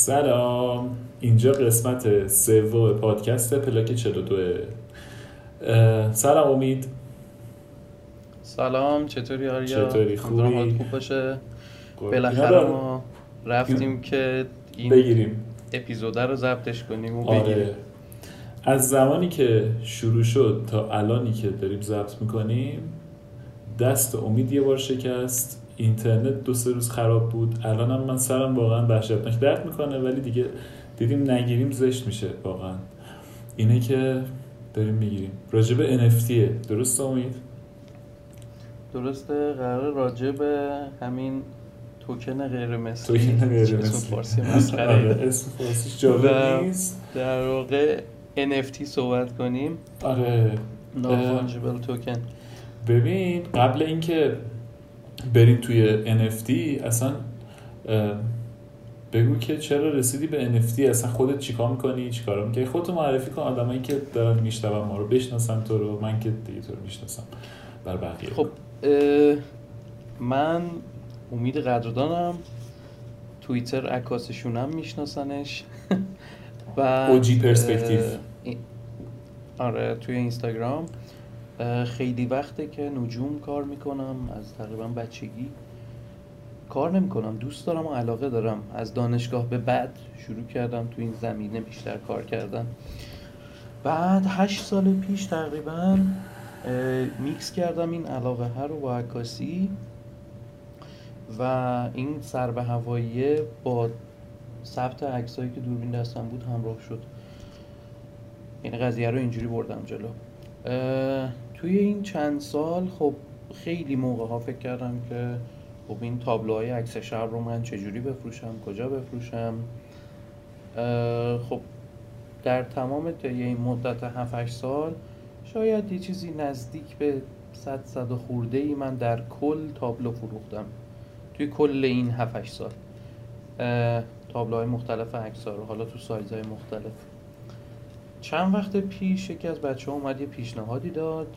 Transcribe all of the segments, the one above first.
سلام. اینجا قسمت سوم پادکست پلاک 42 اه، سلام امید. سلام چطوری آریا؟ چطوری؟ خوبی؟ خوب باشه. بالاخره ما رفتیم که این بگیریم. اپیزوده رو ضبطش کنیم و بگیریم. آره از زمانی که شروع شد تا الانی که داریم ضبط می‌کنیم دست امید یه بار شکست. اینترنت دو سه روز خراب بود. الان هم من سرم واقعا وحشتناک درد می‌کنه ولی دیگه دیدیم نگیریم زشت میشه واقعا. اینه که داریم می‌گیریم. راجب NFT درست امید؟ درسته. قرار راجع به همین توکن غیر مثلی توکن غیر مثلی. فارسی آره مسخره اسم فارسیش جالب نیست. در واقع NFT صحبت کنیم. آره. Non-fungible token. ببین قبل اینکه بریم توی NFT اصلا بگو که چرا رسیدی به NFT اصلا خودت چیکار می‌کنی؟ چیکار می‌کنی؟ خودتو معرفی کن آدمایی که دارن میشنون ما رو. بشناسن تو رو من که دیگه تو رو می‌شناسم. بر بقیه. خب من امید قدردانم. توییتر عکاسشونم میشناسنش. و OG پرسپکتیو. آره توی اینستاگرام. خیلی وقته که نجوم کار می‌کنم از تقریبا بچگی. کار نمی‌کنم دوست دارم و علاقه دارم. از دانشگاه به بعد شروع کردم تو این زمینه بیشتر کار کردن. بعد هشت سال پیش تقریبا میکس کردم این علاقه ها رو با عکاسی و این سر به هواییه با ثبت عکسایی که دوربین دستم بود همراه شد. یعنی قضیه رو اینجوری بردم جلو. توی این چند سال خب خیلی موقع ها فکر کردم که خب این تابلوهای عکس شب رو من چجوری بفروشم کجا بفروشم. خب در تمام طی این مدت 7 8 سال شاید یه چیزی نزدیک به 100 صد خورده ای من در کل تابلو فروختم. توی کل این 7 8 سال. تابلوهای مختلف عکس‌ها رو حالا تو سایزهای مختلف. چند وقت پیش یکی از بچه ها اومد یه پیشنهادی داد.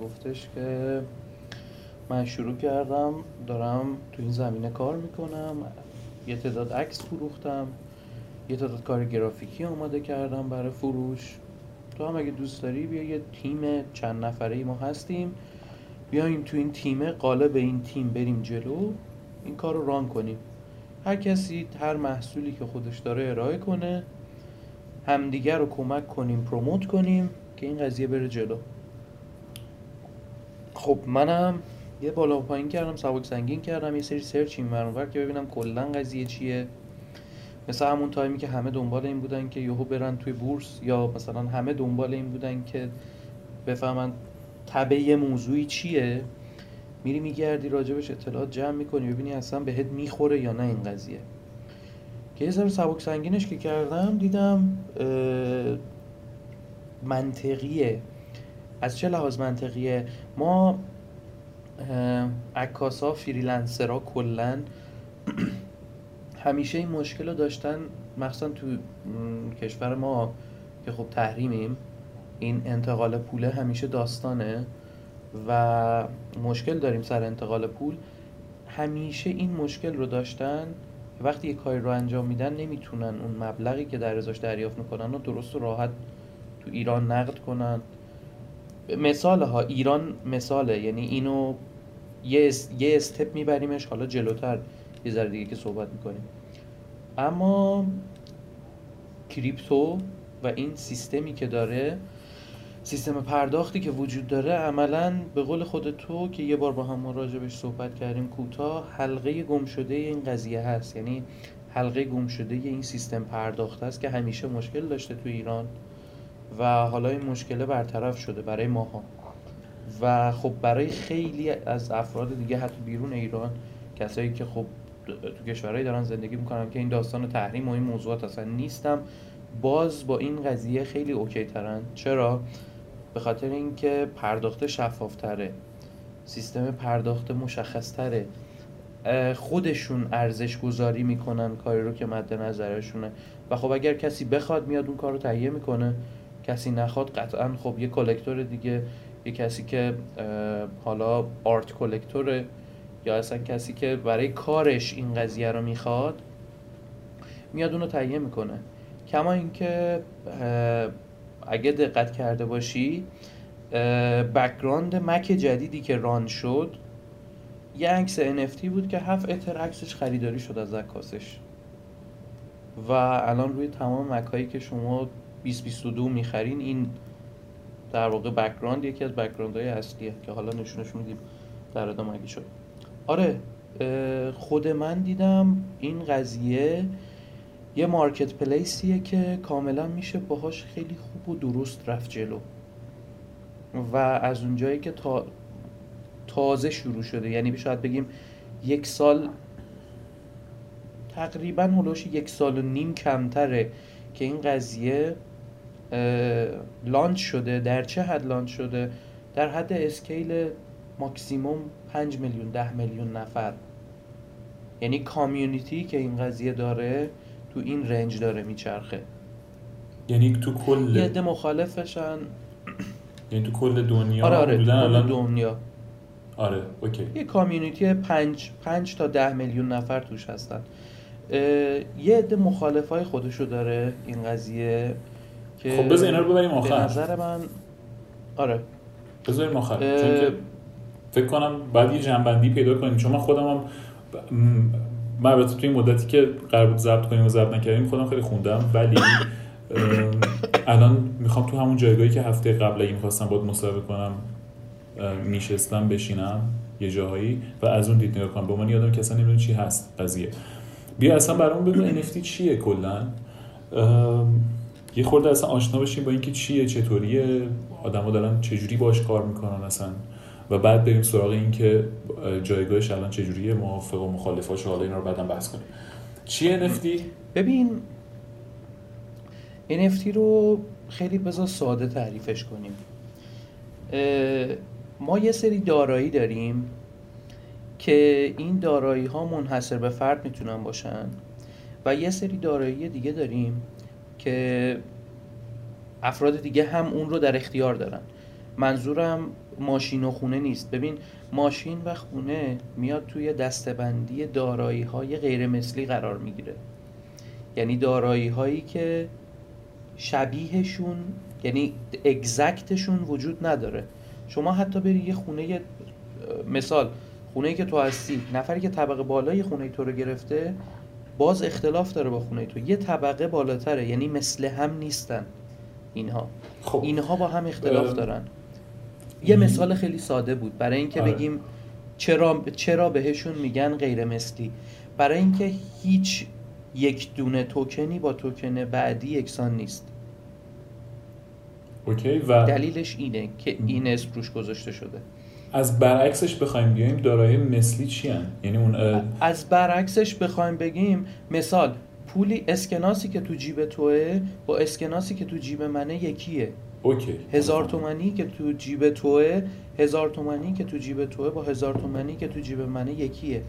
گفتش که من شروع کردم دارم تو این زمینه کار می‌کنم یه تعداد عکس فروختم یه تعداد کار گرافیکی آماده کردم برای فروش. تو هم اگه دوست داری بیا یه تیم چند نفره ای ما هستیم بیایم تو این تیم قالب این تیم بریم جلو این کار رو ران کنیم. هر کسی هر محصولی که خودش داره ارائه کنه همدیگر رو کمک کنیم پروموت کنیم که این قضیه بره جلو. خب منم یه بالا و پایین کردم سبک سنگین کردم یه سری سرچ این ور که ببینم کلا قضیه چیه. مثل همون تایمی که همه دنبال این بودن که یهو برن توی بورس یا مثلا همه دنبال این بودن که بفهمن تبع یه موضوعی چیه. میری میگردی راجبش اطلاعات جمع می‌کنی ببینی اصلا بهت می‌خوره یا نه این قضیه. که یه سبک سنگینش که کردم دیدم منطقیه. از چه لحاظ منطقیه؟ ما عکاسا فریلنسرها کلا همیشه این مشکل رو داشتن مخصوصا تو کشور ما که خب تحریمیم. این انتقال پوله همیشه داستانه و مشکل داریم سر انتقال پول. همیشه این مشکل رو داشتن وقتی یه کاری رو انجام میدن نمی‌تونن اون مبلغی که در ازاش دریافت می‌کنن رو درست و راحت تو ایران نقد کنن. مثال ها ایران مثاله. یعنی اینو یه یه استپ میبریمش حالا جلوتر یه ذره دیگه که صحبت می‌کنیم. اما کریپتو و این سیستمی که داره سیستم پرداختی که وجود داره عملا به قول خود تو که یه بار با هم ما راجبش صحبت کردیم کوتاه حلقه گم شده این قضیه هست. یعنی حلقه گم شده این سیستم پرداخت هست که همیشه مشکل داشته تو ایران. و حالا این مشکل برطرف شده برای ماها. و خب برای خیلی از افراد دیگه حتی بیرون ایران کسایی که خب تو کشورهایی دارن زندگی می‌کنن که این داستان تحریم و این موضوعات اصلا نیستم باز با این قضیه خیلی اوکی ترن. چرا؟ به خاطر اینکه پرداخت شفافتره سیستم پرداخت مشخصتره. خودشون ارزش گذاری می‌کنن کاری رو که مد نظرشونه. و خب اگر کسی بخواد میاد اون کار رو تهیه می‌کنه. کسی نخواد قطعا خب یه collector دیگه یه کسی که حالا art collector ه یا اصلا کسی که برای کارش این قضیه رو می‌خواد میاد اونو تهیه می‌کنه. کما اینکه اگه دقت کرده باشی background Mac جدیدی که run شد یه عکس NFT بود که هفت اتر عکسش خریداری شد از عکاسش. و الان روی تمام Mac ایی که شما 2022 می‌خرین این در واقع background یکی از background های اصلیه که حالا نشونش میدیم در ادامه اگه شد. آره خود من دیدم این قضیه یه marketplace یه که کاملا میشه باهاش خیلی خوب و درست رفت جلو. و از اونجایی که تا تازه شروع شده یعنی شاید بگیم یک سال تقریبا هلوش یک سال و نیم کمتره که این قضیه launch شده در چه حد launch شده؟ در حد scale maximum 5 میلیون ده میلیون نفر. یعنی community که این قضیه داره تو این range داره میچرخه. یعنی تو کل یه عده مخالفشن. یعنی تو کل دنیا آره آره تو کل دنیا. آره اوکی. یه کامیونیتی پنج, پنج تا ده میلیون نفر توش هستن. یه عده مخالف های خودشو داره این قضیه. که خب بذار اینا رو ببریم به آخر. نظر من آره. بذاریم آخر. اه، چون که فکر کنم بعد یه جنبندی پیدا کنیم. چون من خودم هم ب- م- من البته توی مدتی که قرار بود ضبط کنیم و ضبط نکردیم خودم خیلی خوندم. ولی الان می‌خوام تو همون جایگاهی که هفته قبل اگه می‌خواستم باید مصاحبه کنم میشستم بشینم یه جاهایی و از اون دید نگاه کنم. به من یادم که اصلا نمی‌دونم چی هست قضیه. بیا اصلا برامون بگو NFT چیه کلا؟ یه خورده اصلا آشنا بشیم با اینکه چیه چطوریه آدما دارن چجوری باش کار می‌کنن اصلا. و بعد بریم سراغ این که جایگاهش الان چجوریه موافق و مخالفاش حالا اینا رو بعدم بحث کنیم. چیه NFT ببین NFT رو خیلی بذار ساده تعریفش کنیم. ما یه سری دارایی داریم که این دارایی ها منحصر به فرد می‌تونن باشن و یه سری دارایی دیگه داریم که افراد دیگه هم اون رو در اختیار دارن. منظورم ماشین و خونه نیست. ببین ماشین و خونه میاد توی دستبندی دارایی های غیر مثلی قرار می‌گیره. یعنی دارایی هایی که شبیهشون یعنی اگزکتشون وجود نداره. شما حتی بری یه خونه مثال خونه که تو هستی نفری که طبقه بالای خونه تو رو گرفته باز اختلاف داره با خونه تو. یه طبقه بالاتره یعنی مثل هم نیستن اینها. خب. اینها با هم اختلاف دارن. یه مثال خیلی ساده بود. برای اینکه آره. بگیم چرا چرا بهشون میگن غیر مثلی. برای اینکه هیچ یک دونه توکنی با توکن بعدی یکسان نیست. اوکی و دلیلش اینه که این اسم روش گذاشته شده. از برعکسش بخوایم بیایم دارایی مثلی چی هن؟ یعنی اون از برعکسش بخوایم بگیم مثال پولی اسکناسی که تو جیب توه با اسکناسی که تو جیب منه یکیه. اوکی. هزار تومنی که تو جیب توه هزار تومنی که تو جیب توه با هزار تومنی که تو جیب منه یکیه.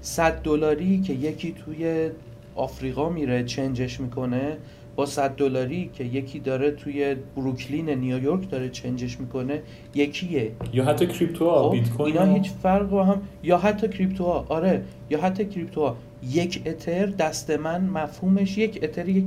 صد دلاری که یکی توی آفریقا میره چنجش می‌کنه. با صد دلاری که یکی داره توی بروکلین نیویورک داره چنجش می‌کنه یکیه. یا حتی کریپتو ها خب بیت کوین اینا هیچ فرق با هم یا حتی کریپتوها آره یا حتی crypto ها یک اتر دست من مفهومش یک اتر یک,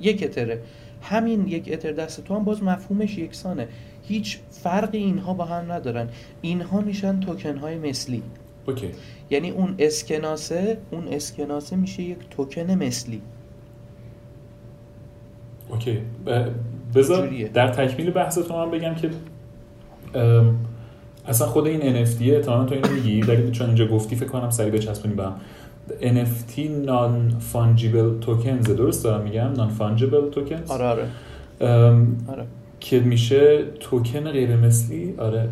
یک اتره. همین یک اتر دست تو هم باز مفهومش یکسانه. هیچ فرقی اینها با هم ندارن. اینها میشن توکن های مثلی. okay. یعنی اون اسکناسه اون اسکناسه میشه یک توکن مثلی. okay. بذار. در تکمیل بحث تو من بگم که اصلا خود این NFT احتمالاً تو اینو میگی ولی چون اینجا گفتی فکر کنم سریع بچسبونی به هم. NFT non fungible tokens درست دارم میگم؟ non fungible tokens. آره آره. آره. که میشه توکن غیر مثلی آره.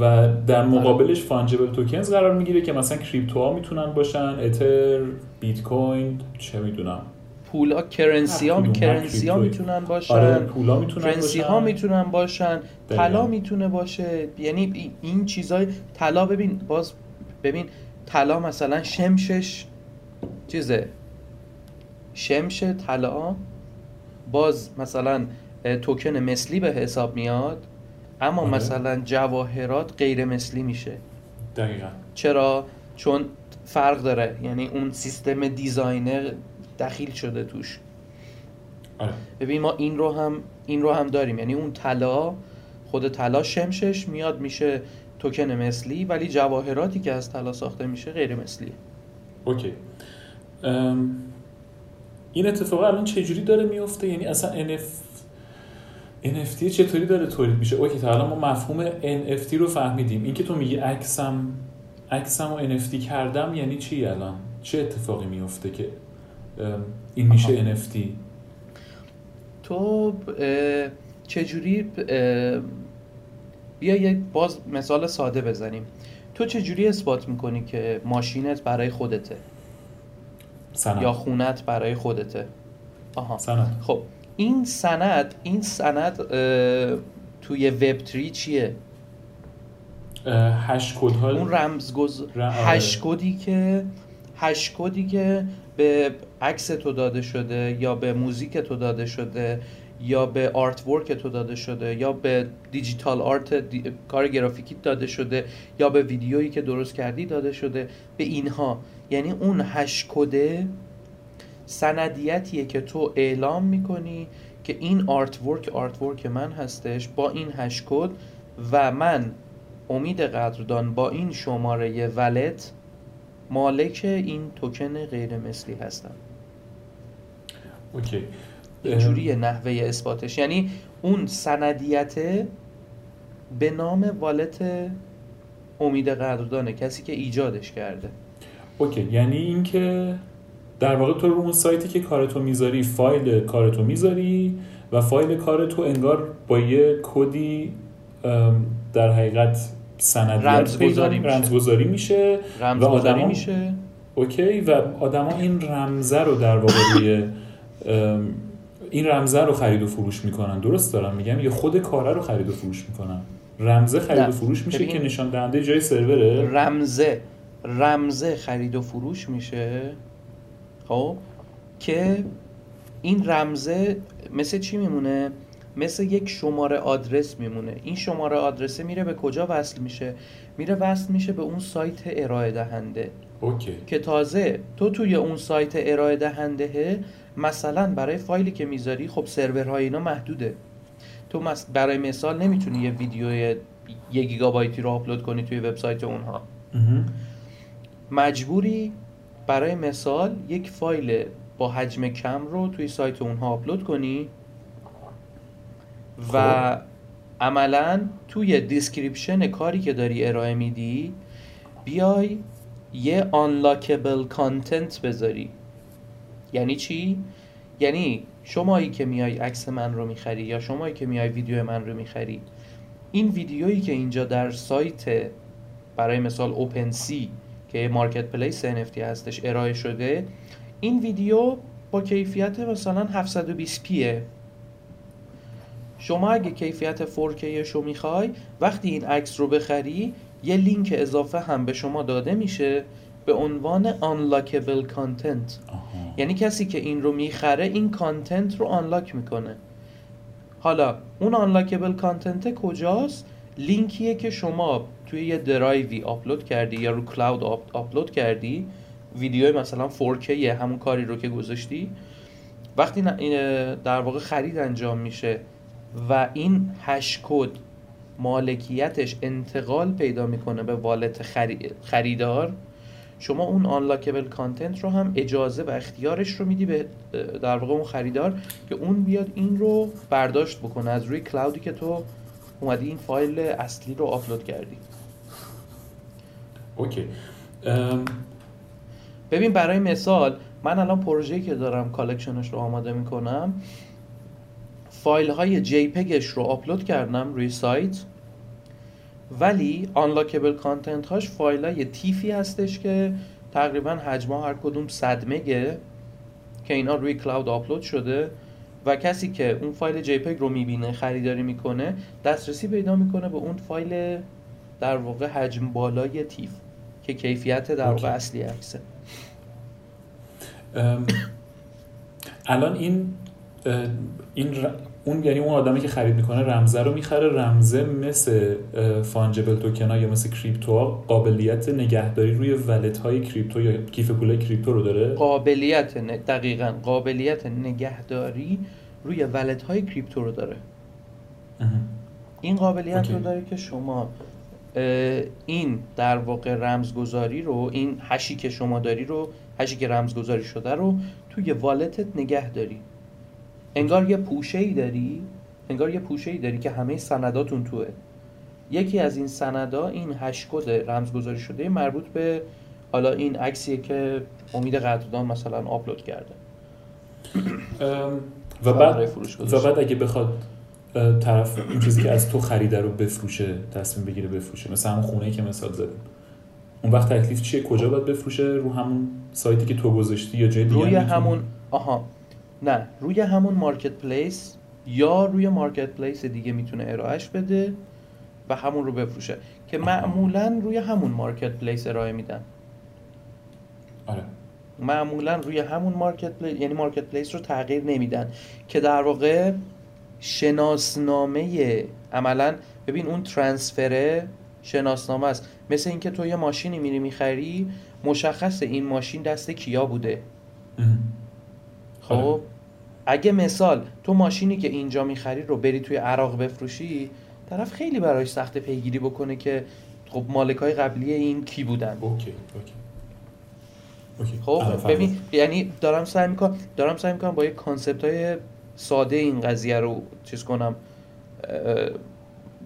و در مقابلش fungible tokens قرار می‌گیره که مثلا crypto ها می‌تونن باشن اتر بیت کوین چه می‌دونم. پولا currency ها currency ها. می‌تونن باشن. آره پولا می‌تونن currency ها می‌تونن باشن. دقیقاً. طلا می‌تونه باشه. یعنی ای- این چیزای طلا ببین باز ببین طلا مثلا شمشش چیزه؟ شمش طلا باز مثلا توکن مثلی به حساب میاد اما آره. مثلا جواهرات غیر مثلی میشه. دقیقا. چرا؟ چون فرق داره. یعنی اون سیستم دیزاینر دخیل شده توش. آره. ببین ما این رو هم این رو هم داریم. یعنی اون طلا خود طلا شمشش میاد میشه توکن مثلی ولی جواهراتی که از طلا ساخته میشه غیر مثلیه. okay. ام، این اتفاق الان چجوری داره میفته؟ یعنی اصلا NF... NFT چطوری داره تولید میشه؟ okay تا الان ما مفهوم NFT رو فهمیدیم. اینکه تو میگی عکسم عکسم رو NFT کردم یعنی چی الان؟ چه اتفاقی میفته که این میشه آها. NFT تو چجوری بیا یک باز مثال ساده بزنیم. تو چجوری اثبات می‌کنی که ماشینت برای خودته؟ سند. یا خونت برای خودته؟ آها. سند. خب این سند این سند توی وب تری چیه؟ اه، hash code اون رمزگذ آره. hash codeی که hash codeی که به عکس تو داده شده یا به موزیک تو داده شده یا به artwork تو داده شده یا به digital art دی... کار گرافیکی داده شده یا به ویدیویی که درست کردی داده شده. به اینها. یعنی اون hash codeه سندیتیه که تو اعلام می‌کنی که این artwork artwork من هستش با این hash code و من امید قدردان با این شماره wallet مالک این توکن غیر مثلی هستم اوکی. اینجوریه نحوه اثباتش. یعنی اون سندیت به نام wallet امید قدردانه کسی که ایجادش کرده. اوکی. یعنی اینکه در واقع تو رو اون سایتی که کارتو می‌ذاری فایل کارتو می‌ذاری و فایل کارتو انگار با یه کدی در حقیقت سندیت رمزگذاری میشه. رمزگذاری میشه رمزگذاری آدما- میشه. اوکی و آدما این رمزه رو در واقع روی این رمزه رو خرید و فروش می‌کنن. درست دارم میگم؟ یا خود کاره رو خرید و فروش می‌کنن. رمزه خرید نه. و فروش میشه. که نشان دهنده جای سروره رمزه. رمزه خرید و فروش میشه. خب؟ که این رمزه مثل چی میمونه؟ مثل یک شماره آدرس میمونه. این شماره آدرسه میره به کجا وصل میشه؟ میره وصل میشه به اون سایت ارائه دهنده. اوکی. که تازه تو توی اون سایت ارائه دهنده مثلا برای فایلی که می‌ذاری خب سرورهای اینا محدوده. تو برای مثال نمی‌تونی یه ویدیو یک گیگابایتی رو آپلود کنی توی وبسایت اونها. مجبوری برای مثال یک فایل با حجم کم رو توی سایت اونها آپلود کنی و خب. عملا توی description کاری که داری ارائه میدی بیای یه unlockable content بذاری یعنی چی؟ یعنی شمایی که میای عکس من رو می‌خری یا شمایی که میای ویدیو من رو می‌خری این ویدیویی که اینجا در سایت برای مثال OpenSea که marketplace NFT هستش ارائه شده این ویدیو با کیفیت مثلا 720 پیه شما اگه کیفیت 4K رو می‌خوای وقتی این عکس رو بخری یه لینک اضافه هم به شما داده میشه به عنوان unlockable content. آها. یعنی کسی که این رو می‌خره این content رو unlock می‌کنه. حالا اون unlockable content کجاست؟ لینکیه که شما توی یه driveی آپلود کردی یا رو cloud آپ- آپلود کردی ویدیو مثلا 4K همون کاری رو که گذاشتی وقتی در واقع خرید انجام میشه و این hash code مالکیتش انتقال پیدا می‌کنه به wallet خری- خریدار شما اون unlockable content رو هم اجازه و اختیارش رو میدی به در واقع اون خریدار که اون بیاد این رو برداشت بکنه از روی cloudی که تو اومدی این فایل اصلی رو آپلود کردی. اوکی. ام، ببین برای مثال من الان پروژه‌ای که دارم collectionش رو آماده می‌کنم. فایل های JPEGش رو آپلود کردم روی سایت ولی unlockable content هاش فایل های TIFFی هستش که تقریبا حجمها هر کدوم 100 مگه که اینا روی کلاود آپلود شده و کسی که اون فایل JPEG رو می‌بینه خریداری می‌کنه دسترسی پیدا می‌کنه به اون فایل در واقع حجم بالای تیف که کیفیت در واقع. اصلی عکسه الان این این اون یعنی اون آدمی که خرید می‌کنه رمزه رو می‌خره رمزه مثل fungible token یا مثل crypto قابلیت نگهداری روی wallet های crypto یا کیف پول crypto رو داره قابلیت ن- دقیقا قابلیت نگهداری روی wallet های crypto رو داره. این قابلیت اوکی. رو داره که شما این در واقع رمزگذاری رو این hashی که شما داری رو hashی که رمزگذاری شده رو توی walletت نگه داری انگار یه پوشه ای داری؟ انگار یه پوشه ای داری که همه سنداتون توه. یکی از این سندا این hash code رمزگذاری شده مربوط به حالا این عکسیه که امید قدردان مثلا آپلود کرده. ام، و بعد فروش و. بعد اگه بخواد طرف اون چیزی که از تو خریده رو بفروشه تصمیم بگیره بفروشه. مثل همون خونه که مثال زدیم. اون وقت تکلیف چیه؟ کجا باید بفروشه؟ رو همون سایتی که تو گذاشتی یا جای دیگه روی؟ همون آها. نه روی همون marketplace یا روی marketplace دیگه می‌تونه ارائهش بده و همون رو بفروشه که معمولا روی همون marketplace ارائه میدن. آره. معمولا روی همون marketplace یعنی marketplace رو تغییر نمیدن که در واقع شناسنامه عملا ببین اون transferه شناسنامه است. مثل اینکه تو یه ماشینی میری می‌خری مشخص این ماشین دست کیا بوده. خب آره. اگه مثال تو ماشینی که اینجا می‌خری رو بری توی عراق بفروشی طرف خیلی براش سخت پیگیری بکنه که خب مالک های قبلی این کی بودن؟ اوکی اوکی. اوکی. خب. ببین یعنی دارم سعی می‌کنم دارم سعی می‌کنم با یه concept های ساده این قضیه رو چیز کنم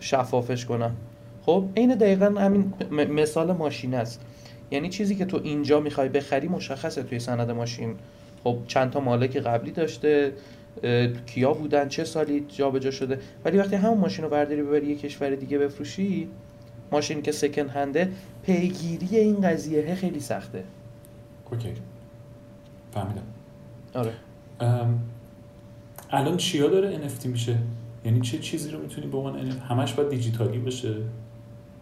شفافش کنم. خب عین دقیقا همین مثال ماشین است. یعنی چیزی که تو اینجا می‌خوای بخری مشخصه توی سند ماشین. خب چند تا مالک قبلی داشته کیا بودن چه سالی جابجا شده؟ ولی وقتی همون ماشین رو برداری ببری یه کشور دیگه بفروشی ماشین که سکن هنده پیگیری این قضیه خیلی سخته. اوکی. فهمیدم. آره. الان چیا داره NFT میشه؟ یعنی چه چیزی رو می‌تونی به عنوان NFT همش باید دیجیتالی باشه؟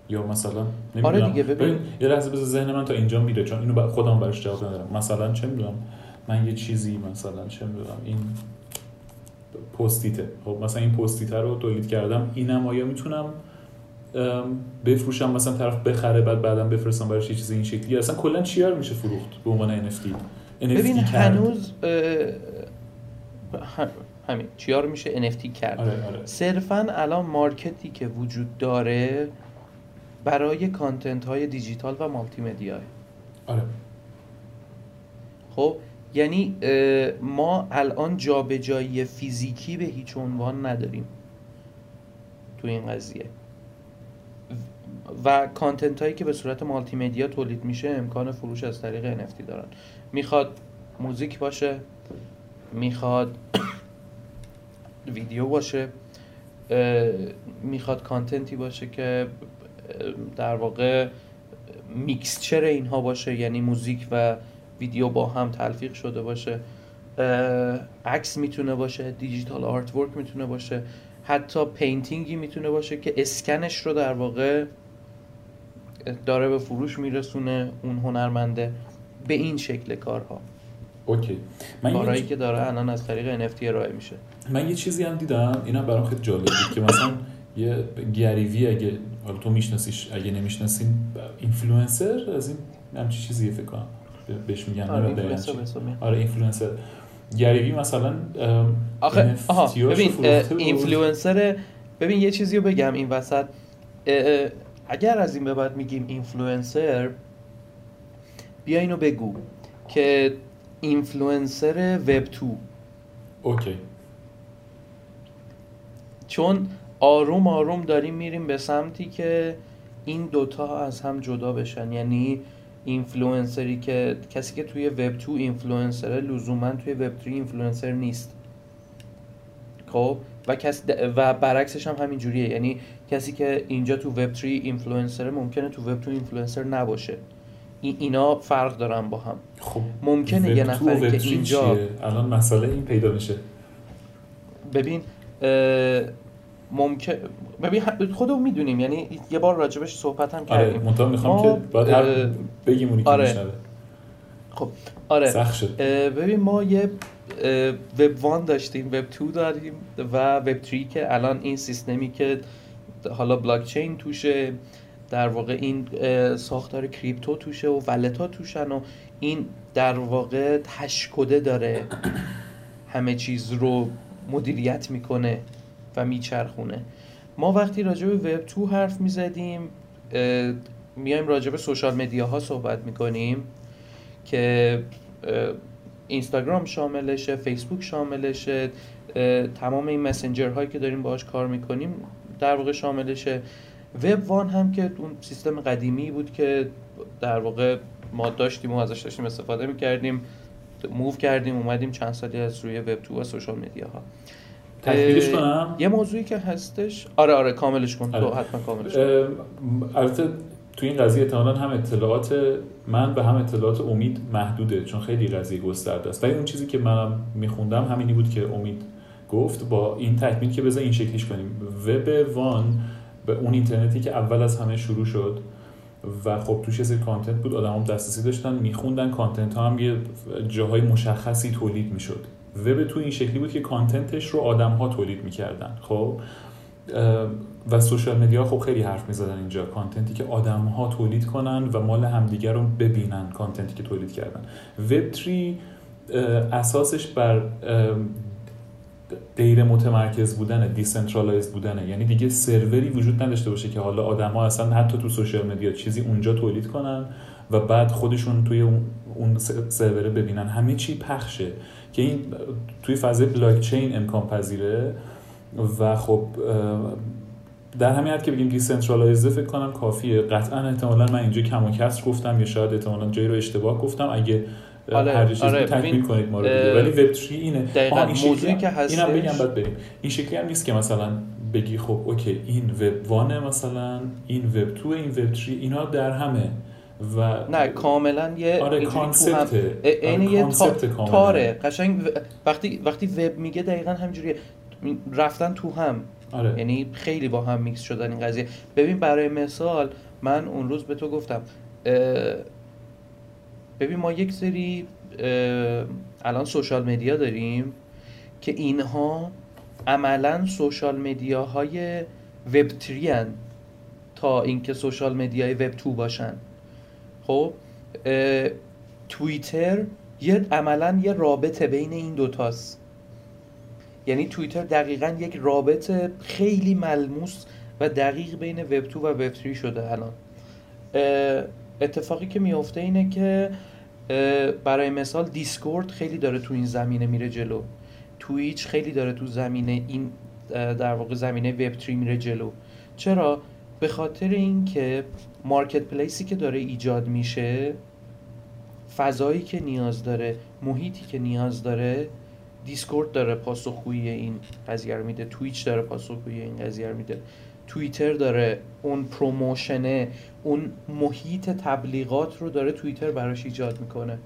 یا مثلا نمی‌دونم آره دیگه، ببین. یه لحظه بذار ذهن من تا اینجا میره چون اینو خودم براش جواب ندارم. مثلا چه می‌دونم. من یه چیزی مثلا چه می‌دونم این پستیته. خب مثلا این پستیته رو تولید کردم اینم آیا می‌تونم بفروشم مثلا طرف بخره بعد بعدم بفرستم براش یه چیز این شکلی. اصلا کلا چیا رو میشه فروخت به عنوان NFT ببین کرد. هنوز همین چیا رو میشه NFT کرد. آره آره. صرفا الان marketی که وجود داره برای content های دیجیتال و مالتی مدیا آره. خب یعنی ما الان جابجایی فیزیکی به هیچ عنوان نداریم تو این قضیه. و content هایی که به صورت مالتی مدیا تولید میشه امکان فروش از طریق NFT دارن. می‌خواد موزیک باشه می‌خواد ویدیو باشه می‌خواد contentی باشه که در واقع mixture اینها باشه یعنی موزیک و ویدیو با هم تلفیق شده باشه عکس می‌تونه باشه digital artwork می‌تونه باشه حتی paintingی می‌تونه باشه که اسکنش رو در واقع داره به فروش میرسونه اون هنرمنده به این شکل کارها. okay. من کارهایی که داره الان از طریق NFT ارائه میشه. من یه چیزی هم دیدم اینم برام خیلی جالب بود که مثلا یه Gary Vee اگه حالا تو میشناسیش اگه نمی‌شناسین اینفلوئنسر از این همچی چیزیه فکر کنم. بهش میگن آره، اینفلوئنسر. آره اینفلوئنسر Gary Vee مثلا آخه آها ببین. اینفلوئنسر ببین یه چیزی رو بگم این وسط. اگر از این به بعد میگیم اینفلوئنسر بیا اینو بگو که اینفلوئنسر web two okay. چون آروم آروم داریم میریم به سمتی که این دوتا از هم جدا بشن. یعنی اینفلوئنسری که کسی که توی web two اینفلوئنسره لزوما توی وب 3 اینفلوئنسر نیست. خب؟ و کس و برعکسش هم همین جوریه یعنی کسی که اینجا تو وب 3 اینفلوئنسره ممکنه تو وب 2 اینفلوئنسر نباشه. این اینا فرق دارن با هم. خب. ممکنه یه نفری وب که اینجا چیه؟ الان مسئله این پیدا میشه. ببین ممکن ببین خودمون می‌دونیم. یعنی یه بار راجبش صحبت هم آره کردیم. منتها می‌خوام ما، که باید هر بگیم اونی که آره. خب آره. سخت شد. ببین ما یه web one داشتیم web two داریم و web three که الان این سیستمی که حالا بلاک چین توشه در واقع این ساختار کریپتو توشه و wallet ها توشن و این در واقع hash code ه داره همه چیز رو مدیریت می‌کنه و میچرخونه. ما وقتی راجع به web two حرف می‌زدیم میایم راجع به سوشال مدیاها صحبت می‌کنیم که اینستاگرام شاملشه فیسبوک شاملشه تمام این مسنجر هایی که داریم باهاش کار می‌کنیم در واقع شاملشه. وب وان هم که اون سیستم قدیمی بود که در واقع ما داشتیم و ازش داشتیم استفاده می‌کردیم موو کردیم اومدیم چند سالی از روی وب تو و سوشال مدیا ها تکمیلش کنم؟ یه موضوعی که هستش. آره آره کاملش کن. تو آره. حتما کاملش کن. البته تو این قضیه احتمالا هم اطلاعات من و هم اطلاعات امید محدوده چون خیلی قضیه گسترده است. ولی اون چیزی که منم میخوندم همینی بود که امید گفت با این تکمیل که بذار این شکلیش کنیم. وب وان به اون اینترنتی که اول از همه شروع شد و خب توش یه سری کانتنت بود آدم دسترسی داشتن میخوندن. کانتنت ها هم یه جاهای مشخصی تولید می‌شد. وب تو این شکلی بود که کانتنتش رو آدم ها تولید می‌کردن خب؟ و social media خب خیلی حرف می‌زدن اینجا. content ی که آدم ها تولید کنن و مال همدیگر رو ببینن content ی که تولید کردن. web three اه، اساسش بر غیر متمرکز بودن decentralized بودنه یعنی دیگه سروری وجود نداشته باشه که حالا آدما اصلا حتی تو social media چیزی اونجا تولید کنن و بعد خودشون توی اون- سروره ببینن. همه چی پخشه. که این توی فضای بلاک چین امکان پذیره و خب در همین حد که بگیم decentralized ه فکر کنم کافیه. قطعا احتمالا من اینجا کم و کسر گفتم یا شاید احتمالا جایی رو اشتباه گفتم. اگه آره، هر چیزی آره، تکمیل ببین، کنید ما رو دیگه. ولی وب 3 اینه. دقیقاً، این موضوعی که هستش- اینم بگم بعد بریم. این شکلی هم نیست که مثلا بگی خب okay این web one ه مثلا این وب 2 این وب 3 اینا در همه. و نه کاملا یه آره عین آره، یه کانسپت تا-. تاره. قشنگ وقتی وقتی وب میگه دقیقا همجوریه رفتن تو هم. آره. یعنی خیلی با هم میکس شدن این قضیه. ببین برای مثال من اون روز به تو گفتم ببین ما یک سری الان سوشال مدیا داریم که اینها عملا سوشال مدیاهای وب 3 هن تا اینکه سوشال مدیای وب 2 باشن. خب توییتر یه عملا یه رابطه بین این دوتاست یعنی توییتر دقیقا یک رابط خیلی ملموس و دقیق بین وب 2 و وب 3 شده الان. اتفاقی که میفته اینه که برای مثال دیسکورد خیلی داره تو این زمینه میره جلو. تویچ خیلی داره تو زمینه این در واقع زمینه وب 3 میره جلو. چرا؟ به خاطر اینکه marketplace ی که داره ایجاد میشه فضایی که نیاز داره محیطی که نیاز داره دیسکورد داره پاسخگویی این قضیه رو میده. تویچ داره پاسخگویی این قضیه رو میده. توییتر داره اون promotion ه اون محیط تبلیغات رو داره توییتر براش ایجاد می‌کنه.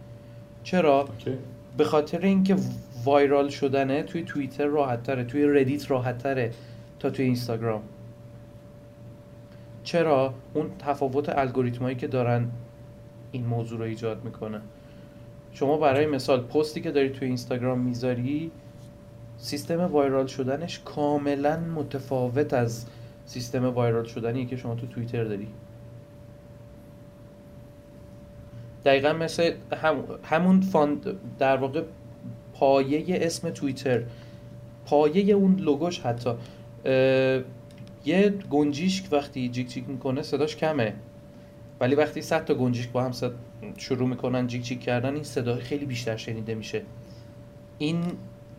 چرا؟ Okay. به خاطر اینکه viral شدنه توی توییتر راحت تره توی ردیت راحت تره تا توی اینستاگرام چرا؟ اون تفاوت الگوریتمایی که دارن این موضوع رو ایجاد می‌کنه. شما برای مثال پستی که داری توی اینستاگرام می‌ذاری سیستم viral شدنش کاملا متفاوت از سیستم viral شدنی که شما تو توییتر داری. دقیقا مثل هم همون فاند در واقع پایه اسم توییتر. پایه اون لوگوش حتی. یه گنجیشک وقتی جیک جیک می‌کنه صداش کمه. ولی وقتی 100 تا گنجیشک با هم صد شروع می‌کنن جیک جیک کردن این صدا خیلی بیشتر شنیده میشه. این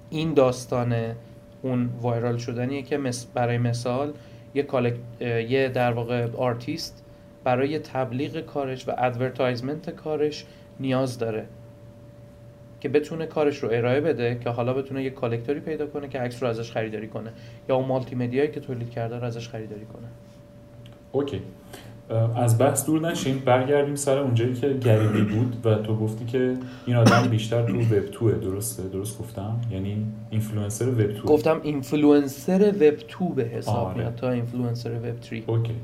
این داستان اون viral شدنیه که برای مثال یه collec... یه در واقع آرتیست برای تبلیغ کارش و advertisement کارش نیاز داره که بتونه کارش رو ارائه بده که حالا بتونه یه collector ی پیدا کنه که عکس رو ازش خریداری کنه یا اون مالتی مدیایی که تولید کرده رو ازش خریداری کنه. Okay. از بحث دور نشیم. برگردیم سر اونجایی که Gary Vee بود و تو گفتی که این آدم بیشتر تو web two ه درسته؟ درست گفتم؟ یعنی اینفلوئنسر web two گفتم اینفلوئنسر وب 2 به حساب آره. میاد تا اینفلوئنسر وب 3 okay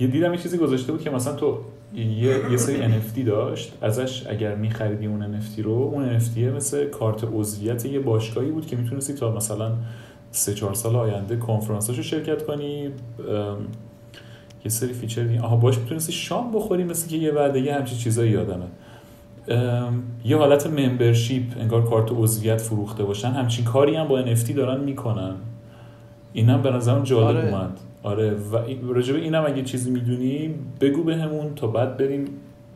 یه دیدم یه چیزی گذاشته بود که مثلا تو یه, یه سری NFT داشت. ازش اگر میخریدی اون NFT رو اون NFT مثل کارت عضویت یه باشگاهی بود که می‌تونستی تا مثلا سه چهار سال آینده کنفرانساشو شرکت کنی. یه سری feature دیگه آها باش می‌تونستی شام بخوری مثل که یه وعده همچین چیزایی یادمه. یه حالت membership انگار کارت عضویت فروخته باشن. همچین کاری هم با NFT دارن می‌کنن. اینم به نظرم جالب آره. اومد. آره و راجبه اینم اگه چیزی می‌دونی بگو بهمون به تا بعد بریم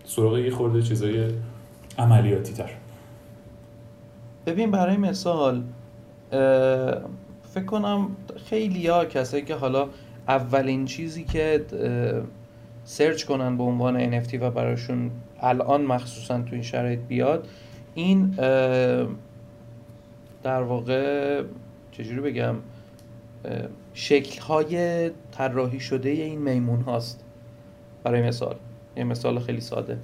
سراغ یه خورده چیزای عملیاتی تر ببین برای مثال فکر کنم خیلی ها کسایی که حالا اولین چیزی که سرچ کنن به عنوان NFT و براشون الان مخصوصا تو این شرایط بیاد این در واقع چجوری بگم شکل های طراحی شده این میمون هاست برای مثال. یه مثال خیلی ساده.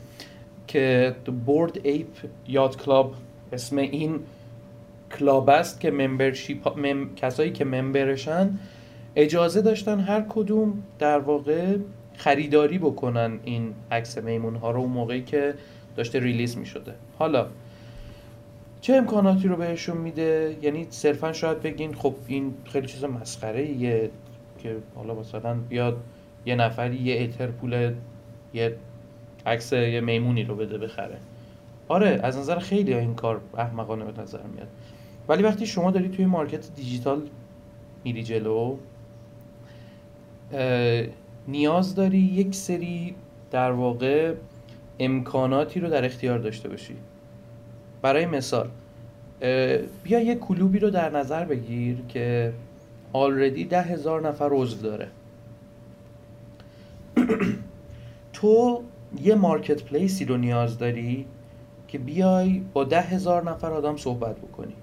که Bored Ape Yacht Club اسم این club است که membership mem... کسایی که member شن اجازه داشتن هر کدوم در واقع خریداری بکنن این عکس میمون ها رو اون موقعی که داشته ریلیز می شده حالا چه امکاناتی رو بهشون میده؟ یعنی صرفا شاید بگین خب این خیلی چیز مسخره یه که حالا مثلا بیاد یه نفری یه اتر پول یه عکس یه میمونی رو بده بخره. آره از نظر خیلی این کار احمقانه به نظر میاد. ولی وقتی شما داری توی مارکت دیجیتال میری جلو نیاز داری یک سری در واقع امکاناتی رو در اختیار داشته باشی. برای مثال بیا یه کلوبی رو در نظر بگیر که آلردی ده هزار نفر عضو داره. تو یه مارکت پلیسی رو نیاز داری که بیای با ده هزار نفر آدم صحبت بکنی.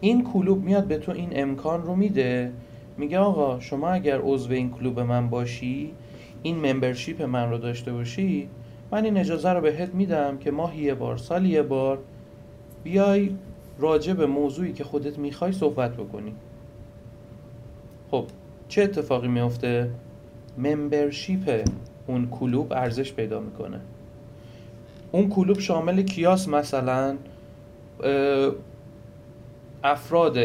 این کلوب میاد به تو این امکان رو میده میگه آقا شما اگر عضو این کلوب من باشی این ممبرشیپ من رو داشته باشی من این اجازه رو بهت میدم که ماهی یه بار سالی یه بار بیای راجع به موضوعی که خودت می‌خوای صحبت بکنی. خب چه اتفاقی میفته ممبرشیپ اون کلوب ارزش پیدا می‌کنه. اون کلوب شامل کیاس مثلا افراد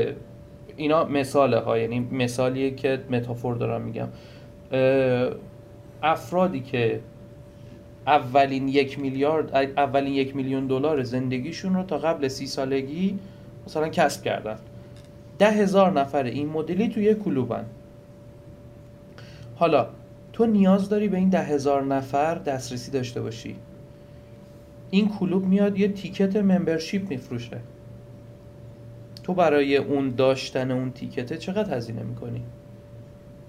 اینا مثاله ها یعنی مثالیه که متافور دارم میگم. افرادی که اولین یک میلیارد اولین یک میلیون دلار زندگیشون رو تا قبل سی سالگی مثلا کسب کردن. ده هزار نفر این مدلی توی کلوبن حالا تو نیاز داری به این ده هزار نفر دسترسی داشته باشی. این کلوب میاد یه تیکت ممبرشیپ میفروشه. تو برای اون داشتن اون تیکته چقدر هزینه می‌کنی؟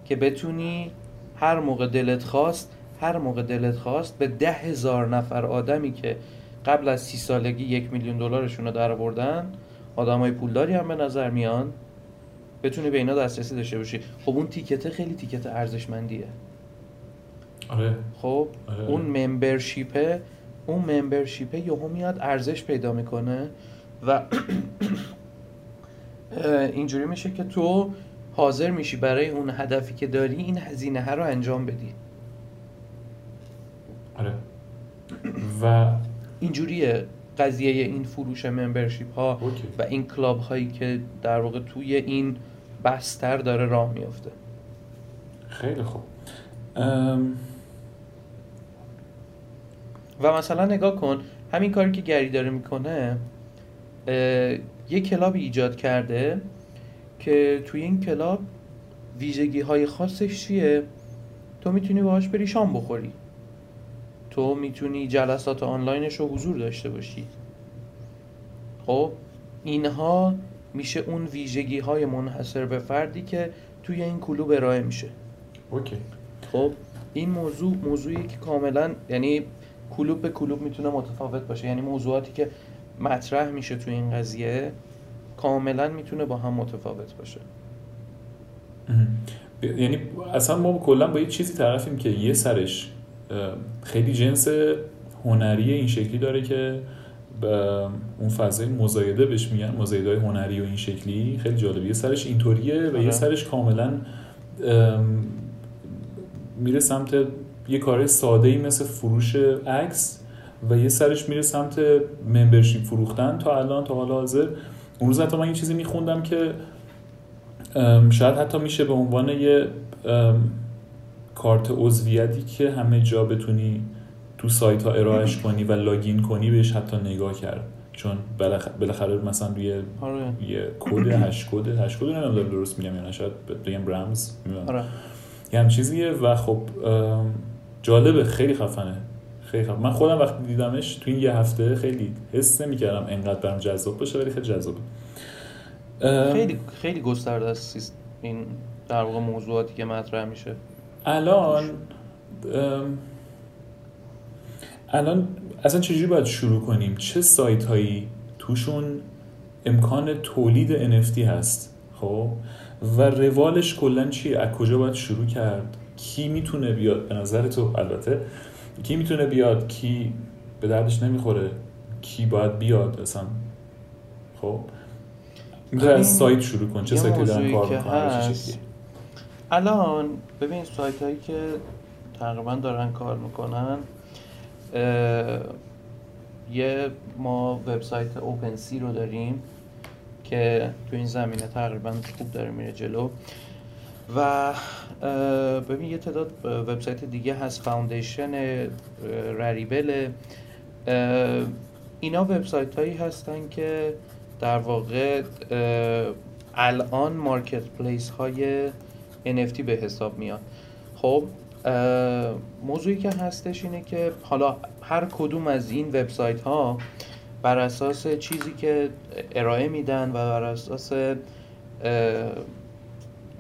که بتونی هر موقع دلت خواست هر موقع دلت خواست به ده هزار نفر آدمی که قبل از سی سالگی یک میلیون دلارشون رو در آوردن های پولداری هم به نظر میان بتونی به اینا دسترسی داشته باشی. خب اون تیکته خیلی تیکت ارزشمندیه. آره. خب آره. اون ممبرشیپه اون ممبرشیپه یهو میاد ارزش پیدا می‌کنه و اینجوری میشه که تو حاضر میشی برای اون هدفی که داری این هزینه ها رو انجام بدی. آره. و اینجوریه قضیه این فروش ممبرشیپ ها و این club هایی که در واقع توی این بستر داره راه میافته. خیلی خوب. و مثلا نگاه کن همین کاری که گری داره می‌کنه یه club ایجاد کرده که توی این club ویژگی های خاصش چیه؟ تو می‌تونی باهاش بری شام بخوری. تو می‌تونی جلسات آنلاینش رو حضور داشته باشی. خب اینها میشه اون ویژگی های منحصر به فردی که توی این کلوب ارائه میشه. اوکی. خب این موضوع موضوعی که کاملا یعنی کلوب به کلوب می‌تونه متفاوت باشه. یعنی موضوعاتی که مطرح میشه توی این قضیه کاملا می‌تونه با هم متفاوت باشه. یعنی اصلا ما کلا با یه چیزی طرفیم که یه سرش خیلی جنس هنری این شکلی داره که اون فضای مزایده بهش میگن مزایده های هنری و این شکلی. خیلی جالبه. یه سرش اینطوریه و یه سرش کاملا میره سمت یه کار ساده ای مثل فروش عکس. و یه سرش میره سمت ممبرشیپ فروختن. تا الان تا حال حاضر. اون روز حتی من یه چیزی میخوندم که شاید حتی میشه به عنوان یه کارت عضویتی که همه جا بتونی تو سایت ها ارائهش کنی و login کنی بهش حتی نگاه کرد. چون بالاخره مثلا روی آره. یه کد hash کد hash کد نمی‌دونم درست میگم یا شاید بگم رمز آره. یه هم چیزیه و خب جالبه خیلی خفنه. خیلی خفنه من خودم وقتی دیدمش تو این یه هفته خیلی حس نمی‌کردم انقدر برام جذاب باشه ولی خیلی جذابه خیلی خیلی گسترده است این در واقع موضوعاتی که مطرح میشه. الان الان اصلا چجوری باید شروع کنیم؟ چه سایت هایی توشون امکان تولید NFT هست؟ خب؟ و روالش کلا چیه؟ از کجا باید شروع کرد؟ کی می‌تونه بیاد؟ به نظر تو؟ البته کی می‌تونه بیاد؟ کی به دردش نمی‌خوره؟ کی باید بیاد اصلا؟ خب؟ می‌تونه از سایت شروع کن. چه سایتی دارن کار می‌کنن؟ الان ببین سایت هایی که تقریبا دارن کار می‌کنن یه ما وبسایت اوپن سی رو داریم که تو این زمینه تقریبا خوب داره میره جلو. و ببین یه تعداد وبسایت دیگه هست فاوندیشن رریبل اینا وبسایت هایی هستن که در واقع الان مارکت پلیس های NFT به حساب میاد. خب موضوعی که هستش اینه که حالا هر کدوم از این وبسایت ها بر اساس چیزی که ارائه میدن و بر اساس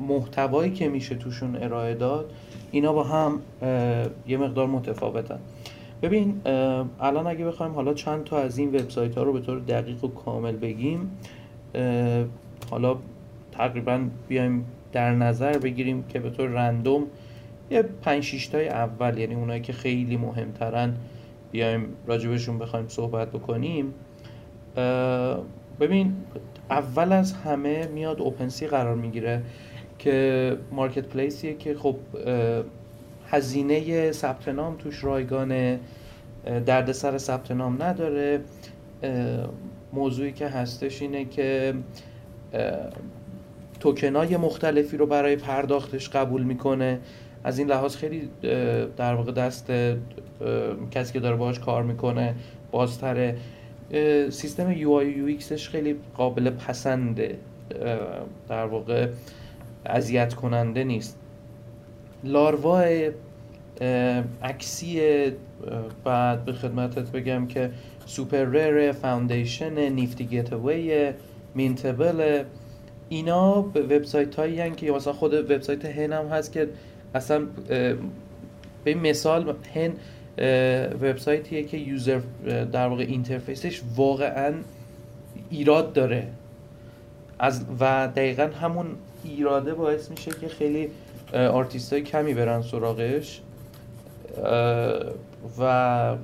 محتوایی که میشه توشون ارائه داد اینا با هم یه مقدار متفاوتن. ببین الان اگه بخوایم حالا چند تا از این وبسایت ها رو به طور دقیق و کامل بگیم حالا تقریبا بیایم در نظر بگیریم که به طور رندوم یه پنج شیشتای اول یعنی اونایی که خیلی مهمترن بیایم راجبشون بخوایم صحبت بکنیم. ببین اول از همه میاد اوپنسی قرار می‌گیره. که marketplace یه که خب هزینه ثبت نام توش رایگانه دردسر ثبت نام نداره. موضوعی که هستش اینه که توکنای مختلفی رو برای پرداختش قبول می‌کنه. از این لحاظ خیلی در واقع دست کسی که داره باهاش کار می‌کنه بازتره. سیستم UX ش خیلی قابل پسنده. در واقع اذیت کننده نیست. لاروا عکسی بعد به خدمتت بگم که سوپر ریر فاوندیشن نیفتی گیت اوی مینتبل اینا به وبسایت هایی که مثلا خود وبسایت هن هم هست که اصلا به مثال هن وبسایتیه که یوزر در واقع اینترفیسش واقعا ایراد داره. از و دقیقا همون ایراده باعث میشه که خیلی آرتیست های کمی برن سراغش و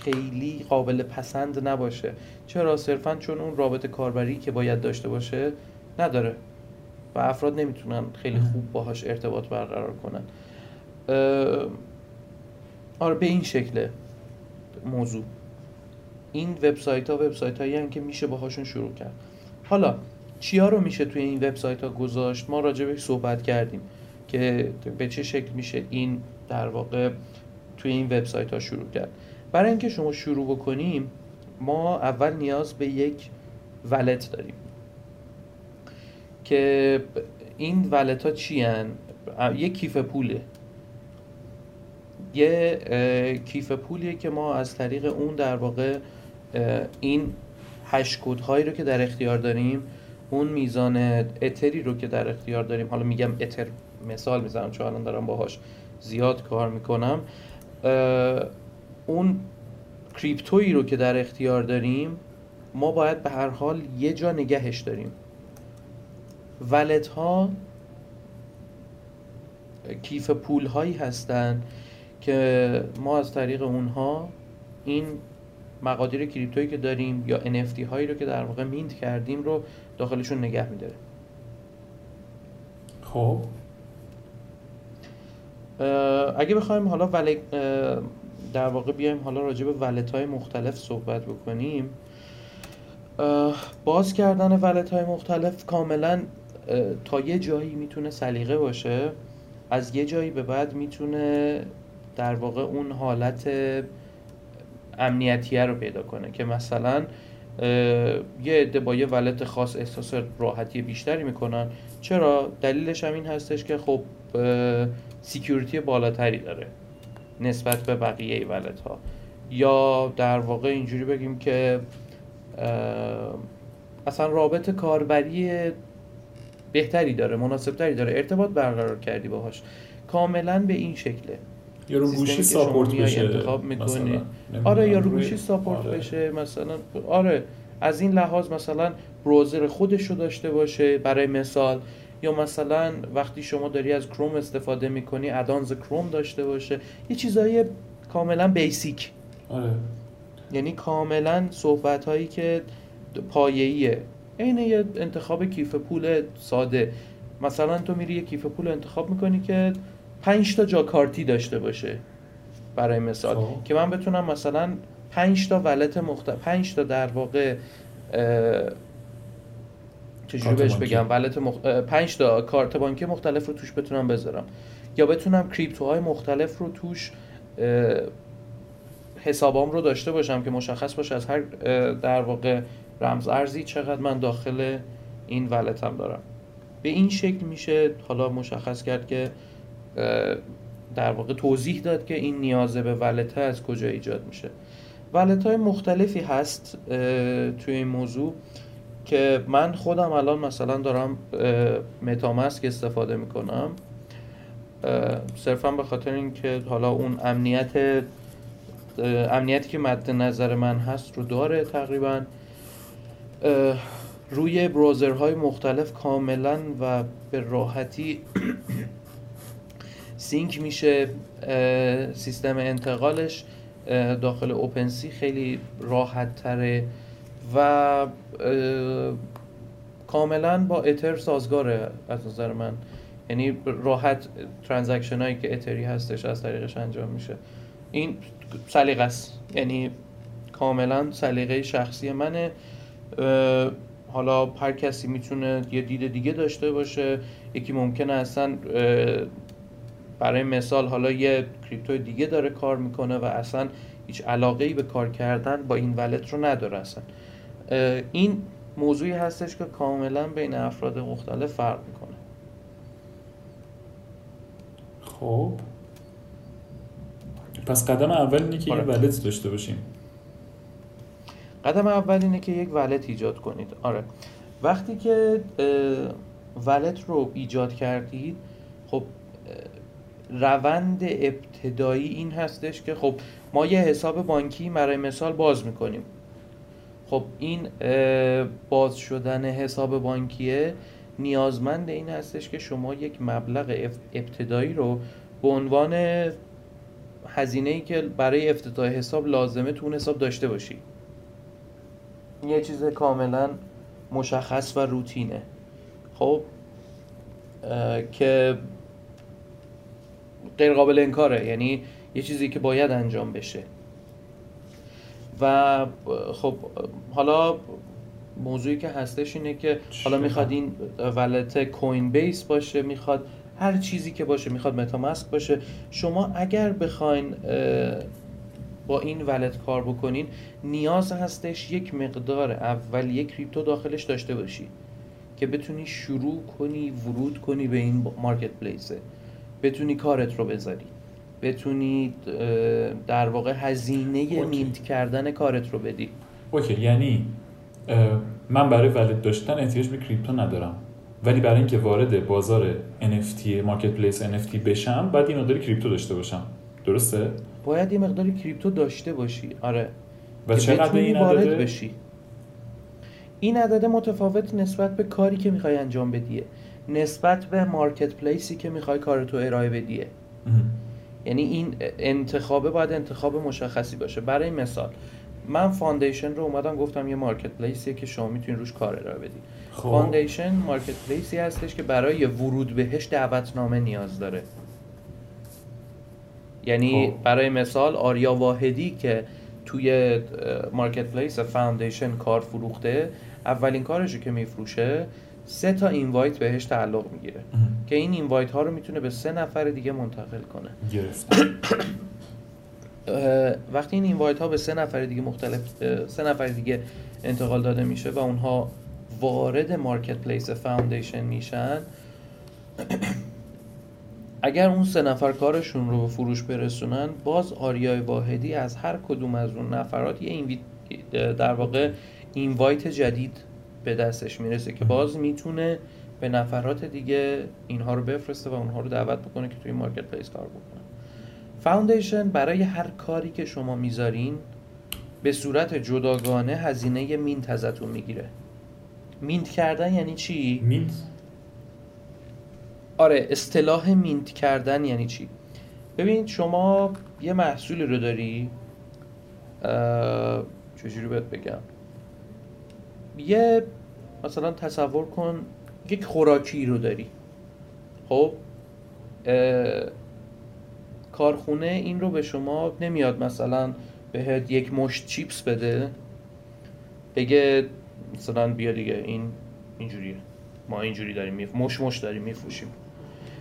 خیلی قابل پسند نباشه. چرا؟ صرفا چون اون رابطه کاربری که باید داشته باشه نداره و افراد نمی‌تونن خیلی خوب باهاش ارتباط برقرار کنن. آره به این شکله موضوع. این وبسایت ها وبسایت هایی که میشه باهاشون شروع کرد. حالا چیا رو میشه توی این وبسایت ها گذاشت؟ ما راجبش صحبت کردیم که به چه شکل میشه این در واقع توی این وبسایت ها شروع کرد. برای اینکه شما شروع بکنیم ما اول نیاز به یک ولت داریم. که این ولت ها چی هن؟ یک کیف پوله. یه کیف پولیه که ما از طریق اون در واقع این هش هایی رو که در اختیار داریم اون میزان اتری رو که در اختیار داریم حالا میگم اتر مثال می‌زنم چون الان دارم باهاش زیاد کار می‌کنم اون کریپتویی رو که در اختیار داریم ما باید به هر حال یه جا نگهش داریم. ولت ها کیف پول هایی هستن که ما از طریق اونها این مقادیر کریپتویی که داریم یا NFT هایی رو که در واقع مینت کردیم رو داخلشون نگه میداره. خب. اگه بخوایم حالا ولی در واقع بیایم حالا راجع به ولت های مختلف صحبت بکنیم. باز کردن ولت های مختلف کاملا تا یه جایی می‌تونه سلیقه باشه. از یه جایی به بعد می‌تونه در واقع اون حالت امنیتیه رو پیدا کنه که مثلا یه عده با یه ولت خاص احساس راحتی بیشتری می‌کنن. چرا؟ دلیلش هم این هستش که خب سیکیوریتی بالاتری داره نسبت به بقیه ولت ها یا در واقع اینجوری بگیم که اصلا رابط کاربری بهتری داره مناسبتری داره. ارتباط برقرار کردی باهاش. کاملا به این شکله. یا رو گوشی ساپورت بشه انتخاب می‌کنی. آره یا رو گوشی ساپورت آره. بشه مثلا. آره از این لحاظ مثلا بروزر خودش رو داشته باشه برای مثال. یا مثلا وقتی شما داری از کروم استفاده می‌کنی ادانز کروم داشته باشه. یه چیزایی کاملا بیسیک آره. یعنی کاملا صحبت هایی که پایه‌ایه. عین یه انتخاب کیف پول ساده. مثلا تو میری یه کیف پول انتخاب می‌کنی که 5 تا جاکارتی داشته باشه برای مثال خب. که من بتونم مثلا 5 تا ولت مختلف 5 تا در واقع چجوری بهش بگم؟ ولت مخ... 5 تا کارت بانکی مختلف رو توش بتونم بذارم. یا بتونم کریپتوهای مختلف رو توش حسابام رو داشته باشم که مشخص باشه از هر در واقع رمز ارزی چقدر من داخل این ولتم دارم. به این شکل میشه حالا مشخص کرد که در واقع توضیح داد که این نیازه به ولت از کجا ایجاد میشه. ولت های مختلفی هست توی این موضوع که من خودم الان مثلا دارم متامسک استفاده می‌کنم. صرفا به خاطر اینکه حالا اون امنیت امنیتی که مد نظر من هست رو داره تقریبا. روی بروزرهای مختلف کاملا و به راحتی سینک میشه سیستم انتقالش داخل اوپنسی خیلی راحت تره و کاملا با اتر سازگاره از نظر من. یعنی راحت ترانزکشن هایی که اتری هستش از طریقش انجام میشه. این سلیقه است. یعنی کاملا سلیقه شخصی منه. حالا هر کسی می‌تونه یه دید دیگه داشته باشه. یکی ممکنه اصلا برای مثال حالا یه کریپتو دیگه داره کار می‌کنه و اصلا هیچ علاقه ای به کار کردن با این ولت رو نداره اصلا. این موضوعی هستش که کاملا بین افراد مختلف فرق می‌کنه. خب. پس قدم اول اینه که یه آره. ولت داشته باشیم. قدم اول اینه که یک ولت ایجاد کنید. آره. وقتی که ولت رو ایجاد کردید روند ابتدایی این هستش که خب ما یه حساب بانکی برای مثال باز می‌کنیم. خب این باز شدن حساب بانکیه نیازمند این هستش که شما یک مبلغ ابتدایی رو به عنوان هزینه که برای افتتاح حساب لازمه تو اون حساب داشته باشی. یه چیز کاملا مشخص و روتینه. خب که غیر قابل انکاره. یعنی یه چیزی که باید انجام بشه. و خب حالا موضوعی که هستش اینه که حالا می‌خواد این ولت کوین بیس باشه می‌خواد هر چیزی که باشه می‌خواد متاماسک باشه. شما اگر بخواین با این ولت کار بکنین نیاز هستش یک مقدار اول یک کریپتو داخلش داشته باشی که بتونی شروع کنی ورود کنی به این marketplace ه بتونی کارت رو بذاری. بتونی در واقع هزینه mint کردن کارت رو بدی. okay یعنی من برای wallet داشتن احتیاج به crypto ندارم. ولی برای اینکه وارد بازار NFT marketplace NFT بشم باید یه مقداری crypto داشته باشم. درسته؟ باید یه مقداری crypto داشته باشی. آره. و چقدر این وارد بشی. این عدد متفاوت نسبت به کاری که می‌خوای انجام بدیه نسبت به marketplace ی که می‌خوای کارتو ارائه بدیه یعنی این انتخابه باید انتخاب مشخصی باشه. برای مثال من Foundation رو اومدم گفتم یه marketplace یه که شما می‌تونید روش کار ارائه بدید خب. Foundation marketplace ی هستش که برای ورود بهش دعوتنامه نیاز داره. یعنی خب. برای مثال آریا واحدی که توی marketplace Foundation کار فروخته اولین کارشو که میفروشه سه تا invite بهش تعلق می‌گیره. که این invite ها رو می‌تونه به سه نفر دیگه منتقل کنه. وقتی این invite ها به سه نفر دیگه مختلف سه نفر دیگه انتقال داده میشه و اونها وارد marketplace Foundation میشن اگر اون سه نفر کارشون رو به فروش برسونن باز آریای واحدی از هر کدوم از اون نفرات یه invite در واقع invite جدید به دستش می‌رسه که باز می‌تونه به نفرات دیگه اینها رو بفرسته و اونها رو دعوت بکنه که توی marketplace کار بکنن Foundation برای هر کاری که شما می‌ذارین به صورت جداگانه هزینه mint ازتون می‌گیره. mint کردن یعنی چی؟ mint؟ آره اصطلاح مینت کردن یعنی چی؟ ببین شما یه محصولی رو داری چجوری بهت بگم؟ یه مثلا تصور کن یک خوراکی رو داری. خب؟ کارخونه این رو به شما نمیاد مثلا بهت یک مشت چیپس بده بگه مثلا بیا دیگه این اینجوریه. ما اینجوری داریم میف... مش مش داریم میفروشیم.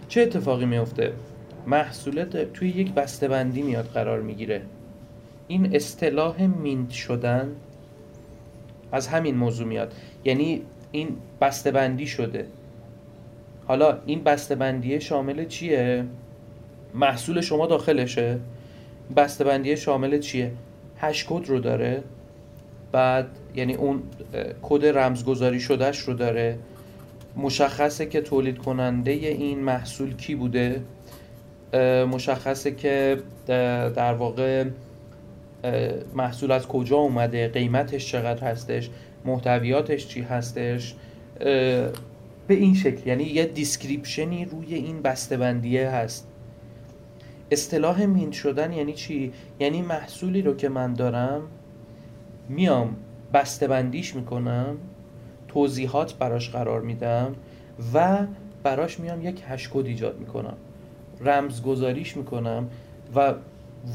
چه اتفاقی میفته؟ محصولات توی یک بسته‌بندی میاد قرار می‌گیره. این اصطلاح مینت شدن از همین موضوع میاد. یعنی این بسته‌بندی شده. حالا این بسته‌بندی شامل چیه؟ محصول شما داخلشه. بسته‌بندی شامل چیه؟ hash code رو داره. بعد یعنی اون کد رمزگذاری شدهش رو داره. مشخصه که تولید کننده این محصول کی بوده. مشخصه که در واقع محصول از کجا اومده قیمتش چقدر هستش محتویاتش چی هستش. به این شکل یعنی یه description ی روی این بسته‌بندیه هست. اصطلاح مینت شدن یعنی چی؟ یعنی محصولی رو که من دارم میام بسته‌بندیش می‌کنم توضیحات براش قرار میدم و براش میام یک هشکد ایجاد می‌کنم. رمزگذاریش می‌کنم و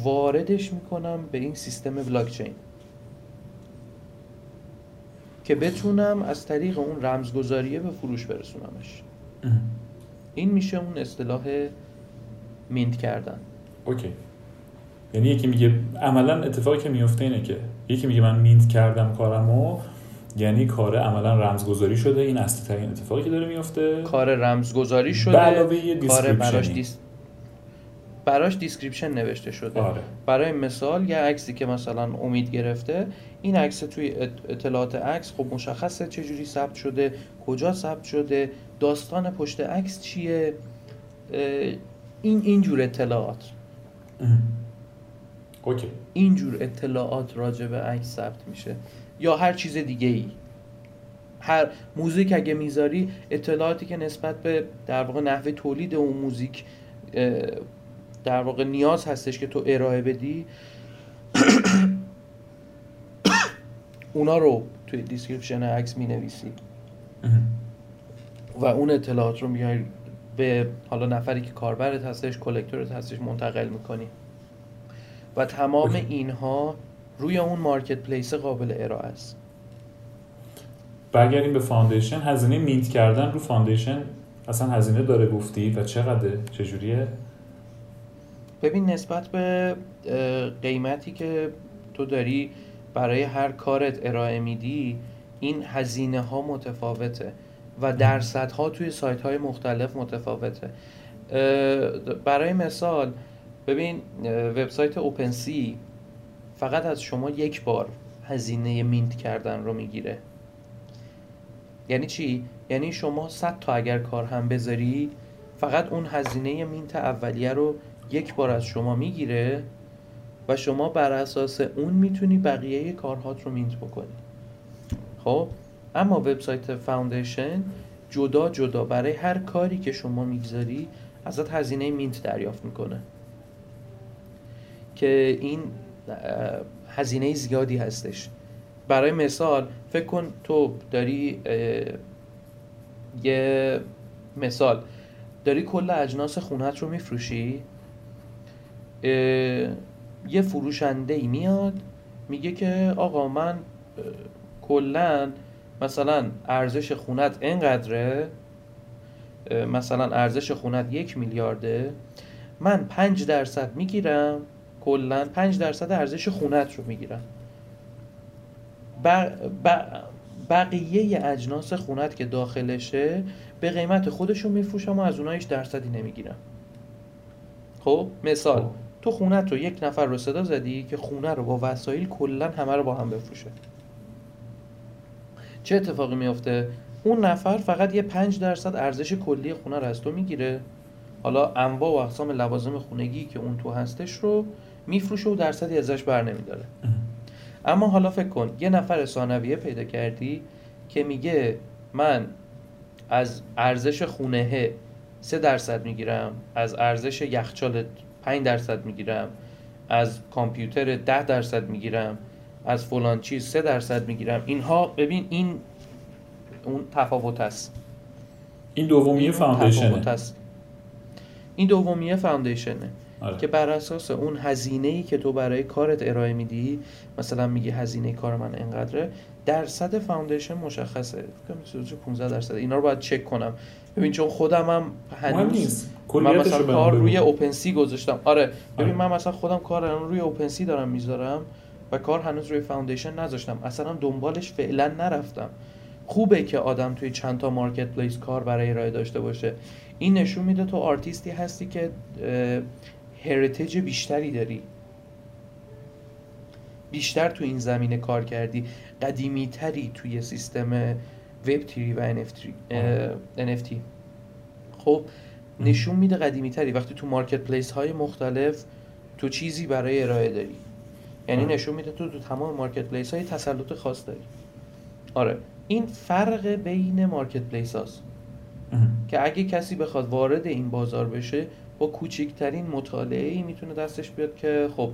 واردش می‌کنم به این سیستم بلاکچین. که بتونم از طریق اون رمزگذاریه به فروش برسونمش. این میشه اون اصطلاح mint کردن. okay. یعنی یکی میگه عملا اتفاقی که میفته اینه که یکی میگه من mint کردم کارمو یعنی کار عملا رمزگذاری شده این اصلی ترین اتفاقی که داره میفته. کار رمزگذاری شده به علاوه یه کار براش. des... براش description نوشته شده. آره. برای مثال یه عکسی که مثلا امید گرفته این عکس توی ات- اطلاعات عکس خب مشخصه چجوری ثبت شده کجا ثبت شده داستان پشت عکس چیه این اینجور اطلاعات. اوکی. اینجور اطلاعات راجع به عکس ثبت میشه. یا هر چیز دیگه ای هر موزیک اگه می‌ذاری اطلاعاتی که نسبت به در واقع نحوه تولید اون موزیک در واقع نیاز هستش که تو ارائه بدی اونا رو توی description عکس می نویسی. و اون اطلاعات رو میای به حالا نفری که کاربرت هستش collector ت هستش منتقل می‌کنی و تمام. اینها روی اون marketplace قابل ارائه است برگردیم به Foundation هزینه mint کردن رو Foundation اصلا هزینه داره گفتی و چقدره چجوریه ببین نسبت به قیمتی که تو داری برای هر کارت ارائه میدی این هزینه ها متفاوته و درصدها توی سایت های مختلف متفاوته برای مثال ببین وبسایت اوپنسی فقط از شما یک بار هزینه مینت کردن رو می‌گیره یعنی چی؟ یعنی شما 100 تا اگر کار هم بذاری فقط اون هزینه مینت اولیه رو یک بار از شما می‌گیره و شما بر اساس اون می‌تونی بقیه کارهات رو mint بکنی. خب؟ اما وبسایت Foundation جدا جدا برای هر کاری که شما می‌گذاری ازت هزینه mint دریافت می‌کنه. که این هزینه زیادی هستش. برای مثال فکر کن تو داری یه مثال. داری کل اجناس خونت رو میفروشی؟ یه فروشنده ای میاد میگه که آقا من کلا مثلا ارزش خونت اینقدره؟ مثلا ارزش خونت یک میلیارده. من پنج درصد می‌گیرم کلا پنج درصد ارزش خونت رو می‌گیرم. بقیه اجناس خونت که داخلشه به قیمت خودشون میفروشم و از اونها درصدی نمی‌گیرم. خب مثال. خب. تو خونت رو یک نفر رو صدا زدی که خونه رو با وسایل کلا همه رو با هم بفروشه. چه اتفاقی میفته اون نفر فقط یه پنج درصد ارزش کلی خونه رو از تو می‌گیره. حالا انواع و اقسام لوازم خونگی که اون تو هستش رو میفروشه و درصدی ازش بر نمیداره. اما حالا فکر کن یه نفر ثانویه پیدا کردی که میگه من از ارزش خونه سه درصد می‌گیرم از ارزش یخچال 5 درصد می‌گیرم از کامپیوتر ده درصد می‌گیرم از فلان چیز سه درصد می‌گیرم. اینها ببین این اون تفاوت است. این دومیه فاندیشنه است. این دومیه فاندیشنه آره. که بر اساس اون هزینه ای که تو برای کارت ارائه میدی مثلا میگی هزینه کار من اینقدره درصد Foundation مشخصه. فکر کنم 15 درصد. اینا رو باید چک کنم. ببین چون خودم هم هنوز نیست. من مثلا کار. روی OpenSea گذاشتم. آره ببین آره. من مثلا خودم کار الان روی OpenSea دارم می‌ذارم و کار هنوز روی Foundation نذاشتم. اصلا دنبالش فعلا نرفتم. خوبه که آدم توی چند تا marketplace کار برای ارائه داشته باشه. این نشون میده تو آرتیستی هستی که heritage بیشتری داری. بیشتر تو این زمینه کار کردی. قدیمی تری توی سیستم وب تری و NFT. خب نشون میده قدیمی تری وقتی تو marketplace های مختلف تو چیزی برای ارائه داری. یعنی آره. نشون میده تو تو تمام marketplace های تسلط خاص داری. آره. این فرق بین marketplace هاست اه. که اگه کسی بخواد وارد این بازار بشه با کوچکترین مطالعه ای می‌تونه دستش بیاد که خب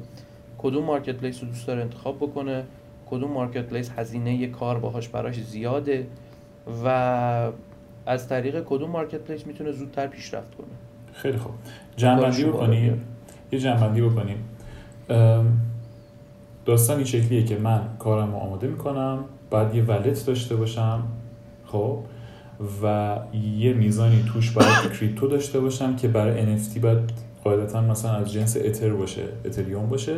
کدوم marketplace رو دوست داره انتخاب بکنه کدوم marketplace هزینه یه کار باهاش براش زیاده. و از طریق کدوم marketplace می‌تونه زودتر پیشرفت کنه؟ خیلی خوب. جمع‌بندی بکنیم. یه جمع‌بندی بکنیم. داستان این شکلیه که من کارم رو آماده می‌کنم بعد یه ولت داشته باشم خب و یه میزانی توش باید کریپتو داشته باشم که برای NFT باید قاعدتا مثلا از جنس اتر باشه اتریوم باشه.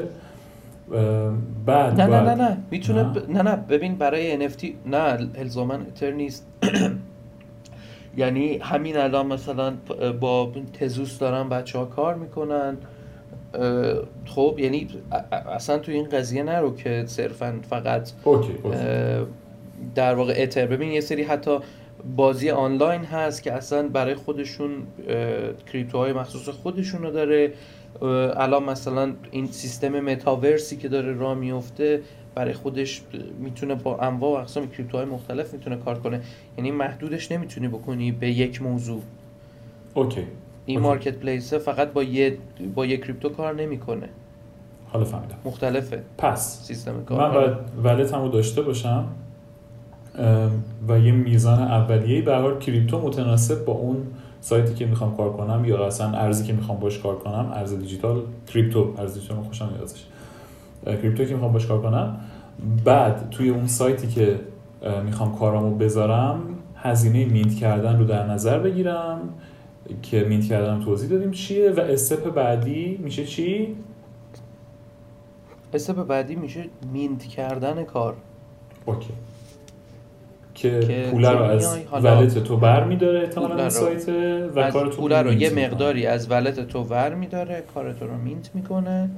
بعد نه نه نه نه. می‌تونه نه؟ ب... نه نه. ببین برای NFT نه الزاما اتر نیست. یعنی همین الان مثلا با تزوس دارن بچه ها کار می‌کنن. خب یعنی اصلا تو این قضیه نرو که صرفا فقط okay okay. اه، در واقع اتر ببین یه سری حتی بازی آنلاین هست که اصلا برای خودشون کریپتوهای مخصوص خودشون رو داره. الان مثلا این سیستم متاورسی که داره راه میفته برای خودش می‌تونه با انواع و اقسام کریپتوهای مختلف می‌تونه کار کنه. یعنی محدودش نمی‌تونی بکنی به یک موضوع. okay. این okay. marketplace فقط با یه با یه کریپتو کار نمی‌کنه. حالا فهمیدم. مختلفه. پس سیستم کار. من باید wallet م رو داشته باشم و یه میزان اولیه‌ای به کریپتو متناسب با اون سایتی که می‌خوام کار کنم یا اصلا ارزی که می‌خوام باش کار کنم ارز دیجیتال کریپتو ارز دیجیتال من خوشم میاد ازش. کریپتو که می‌خوام باش کار کنم بعد توی اون سایتی که می‌خوام کارامو بذارم هزینه mint کردن رو در نظر بگیرم که mint کردن توضیح دادیم چیه و step بعدی میشه چی؟ step بعدی میشه mint کردن کار. okay. که, که پوله رو از wallet تو بر میداره احتمالا سایت و از کار تو پوله رو یه. مقداری از wallet تو ور میداره کار تو رو mint می‌کنه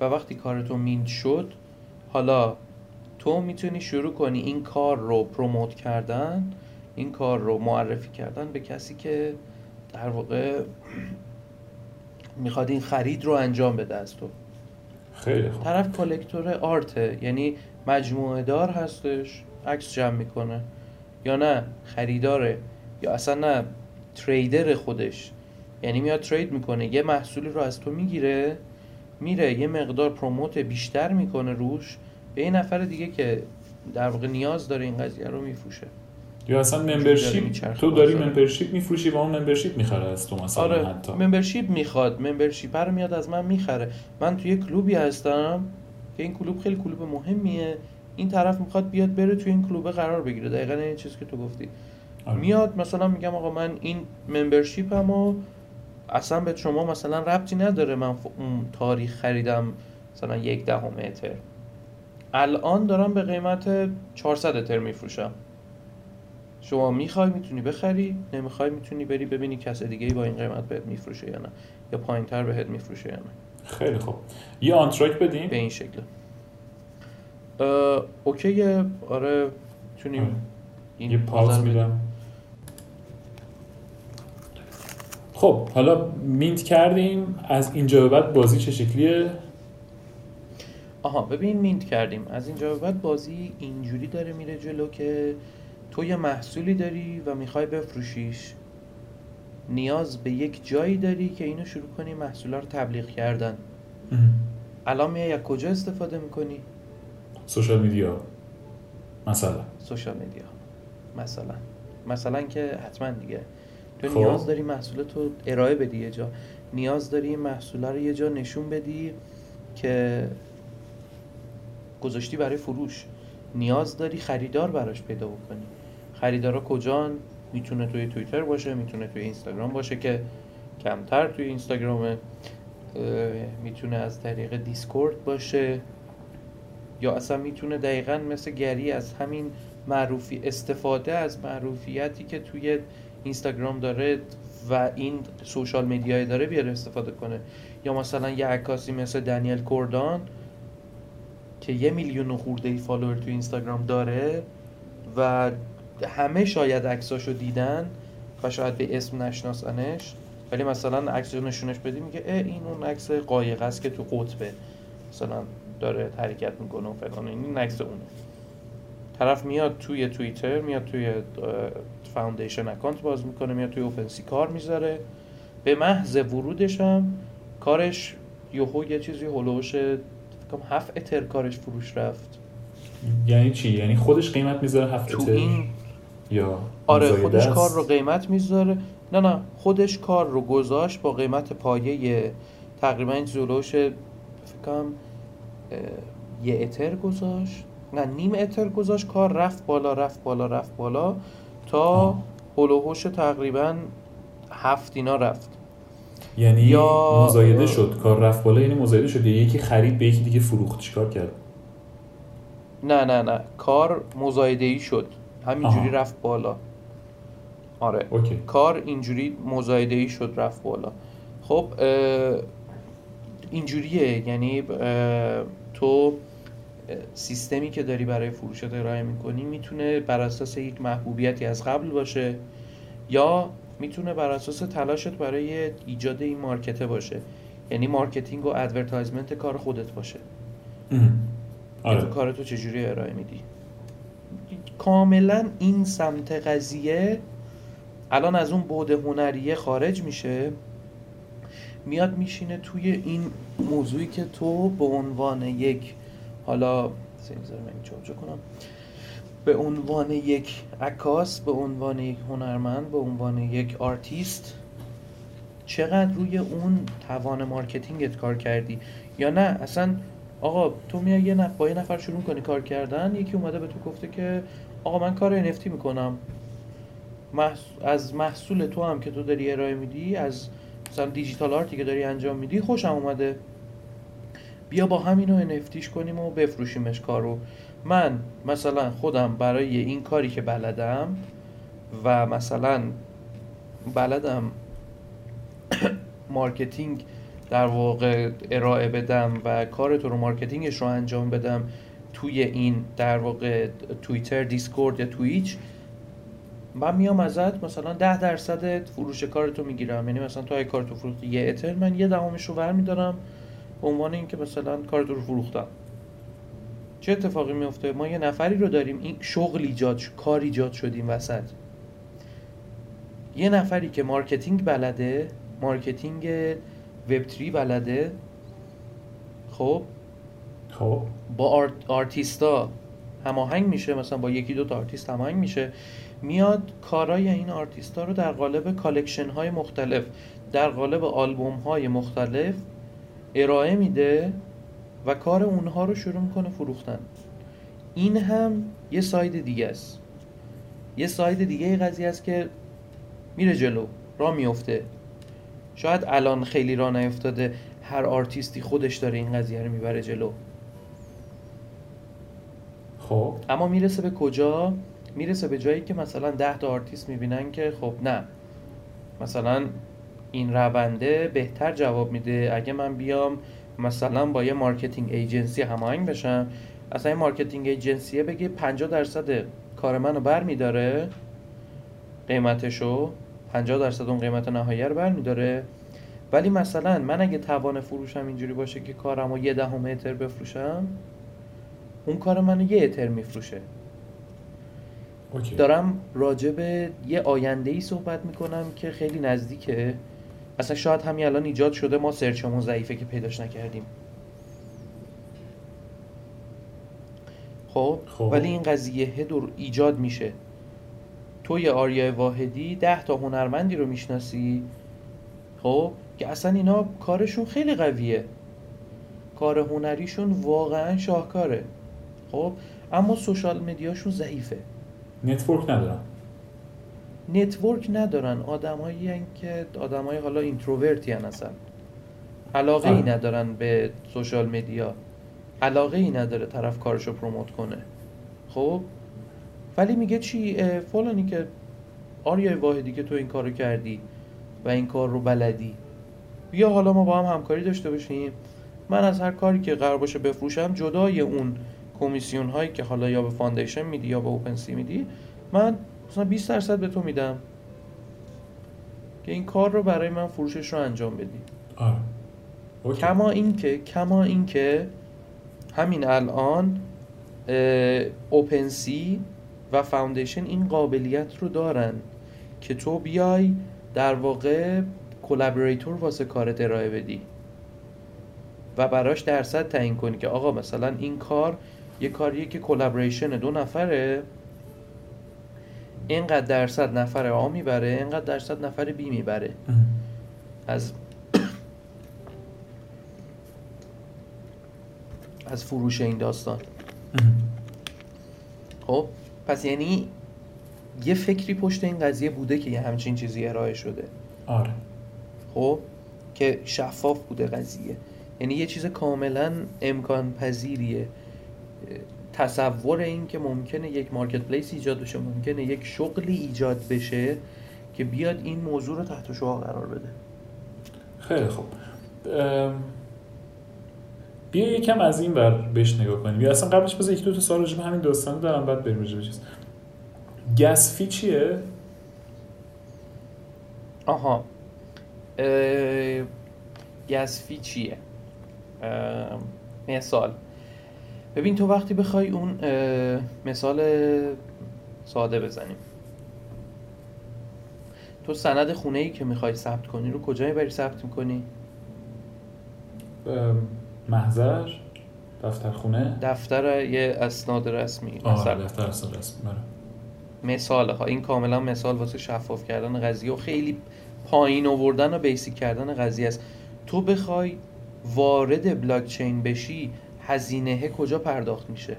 و وقتی کار تو mint شد حالا تو می‌تونی شروع کنی این کار رو پروموت کردن این کار رو معرفی کردن به کسی که در واقع می‌خواد این خرید رو انجام بده از تو. خیلی خوب. طرف کلکتور آرته یعنی مجموعه دار هستش. عکس جمع می‌کنه. یا نه خریداره. یا اصلا نه تریدر خودش. یعنی میاد ترید می‌کنه. یه محصولی رو از تو می‌گیره میره. یه مقدار پروموت بیشتر می‌کنه روش. به یه نفر دیگه که در واقع نیاز داره این قضیه رو میفروشه. یا اصلا ممبرشیپ تو داری. ممبرشیپ میفروشی و اون ممبرشیپ می‌خره از تو مثلا آره. حتی. ممبرشیپ می‌خواد. ممبرشیپ رو میاد از من می‌خره. من توی کلوبی هستم که این کلوب خیلی کلوب مهمیه. این طرف می‌خواد بیاد بره توی این کلوبه قرار بگیره. دقیقا این چیزی که تو گفتی. آره. میاد مثلا میگم آقا من این ممبرشیپ همو اصلا به شما مثلا ربطی نداره. من ف- اون تاریخ خریدم مثلا یک دهم اتر. الان دارم به قیمت 400 اتر میفروشم. شما می‌خوای می‌تونی بخری. نمی‌خوای می‌تونی بری ببینی کس دیگه ای با این قیمت بهت میفروشه یا نه. یا پایین تر بهت میفروشه یا نه. خیلی خوب. یه آنتراک بدیم به این شکل. اوکیه آره می‌تونیم آره. این یه بدیم. میدم. خب حالا مینت کردیم. از اینجا به بعد بازی چه شکلیه؟ آها ببین مینت کردیم. از اینجا به بعد بازی اینجوری داره میره جلو که تو یه محصولی داری و می‌خوای بفروشیش. نیاز به یک جایی داری که اینو شروع کنی محصولا رو تبلیغ کردن. الان میای از کجا استفاده می‌کنی؟ سوشال میدیا. مثلا. سوشال میدیا. مثلا. مثلا که حتما دیگه. تو خب. نیاز داری محصول تو ارائه بدی یه جا. نیاز داری این محصول رو یه جا نشون بدی که گذاشتی برای فروش. نیاز داری خریدار براش پیدا بکنی. خریدارا کجان؟ می‌تونه توی توییتر باشه می‌تونه توی اینستاگرام باشه که کمتر توی اینستاگرامه. می‌تونه از طریق Discord باشه. یا اصلا می‌تونه دقیقا مثل گری از همین معروفی استفاده از معروفیتی که توی اینستاگرام داره و این social media ی داره بیاره استفاده کنه. یا مثلا یه عکاسی مثل دنیل کوردان که یه میلیون خورده ای follower تو اینستاگرام داره و همه شاید عکساشو دیدن و شاید به اسم نشناسنش ولی مثلا عکس رو نشونش بدی میگه اه این اون عکس قایق است که تو قطبه. مثلا داره حرکت می‌کنه و فلان این عکس اونه. طرف میاد توی توییتر میاد توی Foundation account باز می‌کنه میاد توی OpenSea کار می‌ذاره. به محض ورودش هم کارش یهو یه چیزی حول‌وحوش فکر کنم هفت اتر کارش فروش رفت. یعنی چی؟ یعنی خودش قیمت می‌ذاره هفت اتر؟ این یا آره خودش است؟ کار رو قیمت می‌ذاره. نه نه خودش کار رو گذاشت با قیمت پایه تقریبا این جلوش فکر کنم اه، یه اتر گذاشت. نه نیم اتر گذاشت کار رفت بالا رفت بالا رفت بالا تا. هلوهوش تقریبا هفت اینا رفت. یعنی یا- مزایده شد. کار رفت بالا یعنی مزایده شد. یا یکی خرید به یکی دیگه فروخت. چیکار کرد؟ نه نه نه. کار مزایده ای شد. همینجوری. رفت بالا. آره. okay. کار اینجوری مزایده ای شد رفت بالا. خب اینجوریه. یعنی تو سیستمی که داری برای فروشت ارائه می‌کنی می‌تونه بر اساس یک محبوبیتی از قبل باشه یا می‌تونه بر اساس تلاشت برای ایجاد این market ه باشه. یعنی marketing و advertisement کار خودت باشه. اه. که تو آره کارتو چجوری ارائه میدی؟ کاملا این سمت قضیه الان از اون بعد هنریه خارج میشه. میاد میشینه توی این موضوعی که تو به عنوان یک حالا سنیزر من اینجا جا کنم. به عنوان یک عکاس به عنوان یک هنرمند به عنوان یک آرتیست چقدر روی اون توان marketing ت کار کردی؟ یا نه اصلا آقا تو میای یه نفر با یه نفر شروع کنی کار کردن یکی اومده به تو گفته که آقا من کار NFT می‌کنم. محص- از محصول تو هم که تو داری ارائه میدی از مثلا digital art ی که داری انجام میدی خوشم اومده. بیا با همینو NFT ش کنیم و بفروشیمش کارو. من مثلا خودم برای این کاری که بلدم و مثلا بلدم marketing در واقع ارائه بدم و کار تو رو marketing ش رو انجام بدم توی این در واقع توییتر دیسکورد یا تویچ من میام ازت مثلا ده درصد فروش کارتو می‌گیرم. یعنی مثلا تو اگه کارتو فروختی یه اتر من یه دهمش رو برمیدارم به عنوان اینکه مثلا کارتو رو فروختم. چه اتفاقی میفته ما یه نفری رو داریم این شغل ایجاد کار ایجاد شدیم وسط. یه نفری که marketing بلده marketing web 3 بلده خب؟ خب. با art، آرتیستا هماهنگ میشه مثلا با یکی دو تا آرتیست هماهنگ میشه. میاد کارای این آرتیست ها رو در قالب collection های مختلف در قالب آلبوم های مختلف ارائه میده و کار اونها رو شروع می‌کنه فروختن. این هم یه side دیگه است. یه side دیگه قضیه است که میره جلو را میفته شاید الان خیلی را نیفتاده هر آرتیستی خودش داره این قضیه رو می‌بره جلو. خب. اما می‌رسه به کجا؟ می‌رسه به جایی که مثلا ده تا آرتیست می‌بینن که خب نه. مثلا این رونده بهتر جواب میده اگه من بیام مثلا با یه marketing agency هماهنگ بشم. اصلا این marketing agency ه بگه 50 درصد کار منو بر میداره. قیمتشو 50 درصد اون قیمت نهایی رو بر میداره. ولی مثلا من اگه توان فروشم اینجوری باشه که کارم رو یه دهم اتر بفروشم اون کار منو یه اتر میفروشه. اوکی. دارم راجع به یه آینده ای صحبت می‌کنم که خیلی نزدیکه. اصلا شاید همین الان ایجاد شده ما search مون ضعیفه که پیداش نکردیم. خب؟ خب. ولی این قضیه دور ایجاد میشه. تو یه آریای واحدی ده تا هنرمندی رو می‌شناسی خب؟ که اصلا اینا کارشون خیلی قویه. کار هنریشون واقعا شاهکاره. خب؟ اما social media شون ضعیفه. network ندارم network ندارن. آدمایی که آدمای حالا introvert ی هن اصلا. علاقه ای آره. ندارن به social media علاقه ای نداره طرف کارشو promote کنه. خب؟ ولی میگه چی؟ فلانی که آریای واحدی که تو این کارو کردی و این کار رو بلدی. بیا حالا ما با هم همکاری داشته باشیم. من از هر کاری که قرار باشه بفروشم جدای اون commission هایی که حالا یا به Foundation میدی یا به OpenSea میدی من مثلا 20 درصد به تو میدم که این کار رو برای من فروشش رو انجام بدی okay. کما اینکه کما اینکه همین الان OpenSea و Foundation این قابلیت رو دارن که تو بیای در واقع collaborator واسه کارت ارائه بدی و براش درصد تعیین کنی که آقا مثلا این کار یه کاریه که collaboration دو نفره. اینقدر درصد نفر A می‌بره اینقدر درصد نفر B می‌بره. از از فروش این داستان. خب پس یعنی یه فکری پشت این قضیه بوده که یه همچین چیزی ارائه شده. آره. خب که شفاف بوده قضیه. یعنی یه چیز کاملا امکان پذیریه تصور این که ممکنه یک مارکت پلیس ایجاد بشه ممکنه یک شغلی ایجاد بشه که بیاد این موضوع رو تحت شعاع قرار بده. خیلی خوب. بیا یکم از این ور بهش نگاه کنیم. یا اصلا قبلش بذار یک دو تا سوال راجع همین داستان دارم بعد بریم راجع چیز. گسفی چیه؟ آها. اه، گزفی چیه؟ اه، مثال ببین تو وقتی بخوای اون مثال ساده بزنیم. تو سند خونه ای که می‌خوای ثبت کنی رو کجا می‌بری ثبت می‌کنی؟ محضر دفتر خونه؟ دفتر یه اسناد رسمی آره مثلا. دفتر اصلا رسمی آره. مثال ها این کاملا مثال واسه شفاف کردن قضیه و خیلی پایین آوردن و بیسیک کردن قضیه است. تو بخوای وارد بلاک چین بشی هزینه کجا پرداخت میشه؟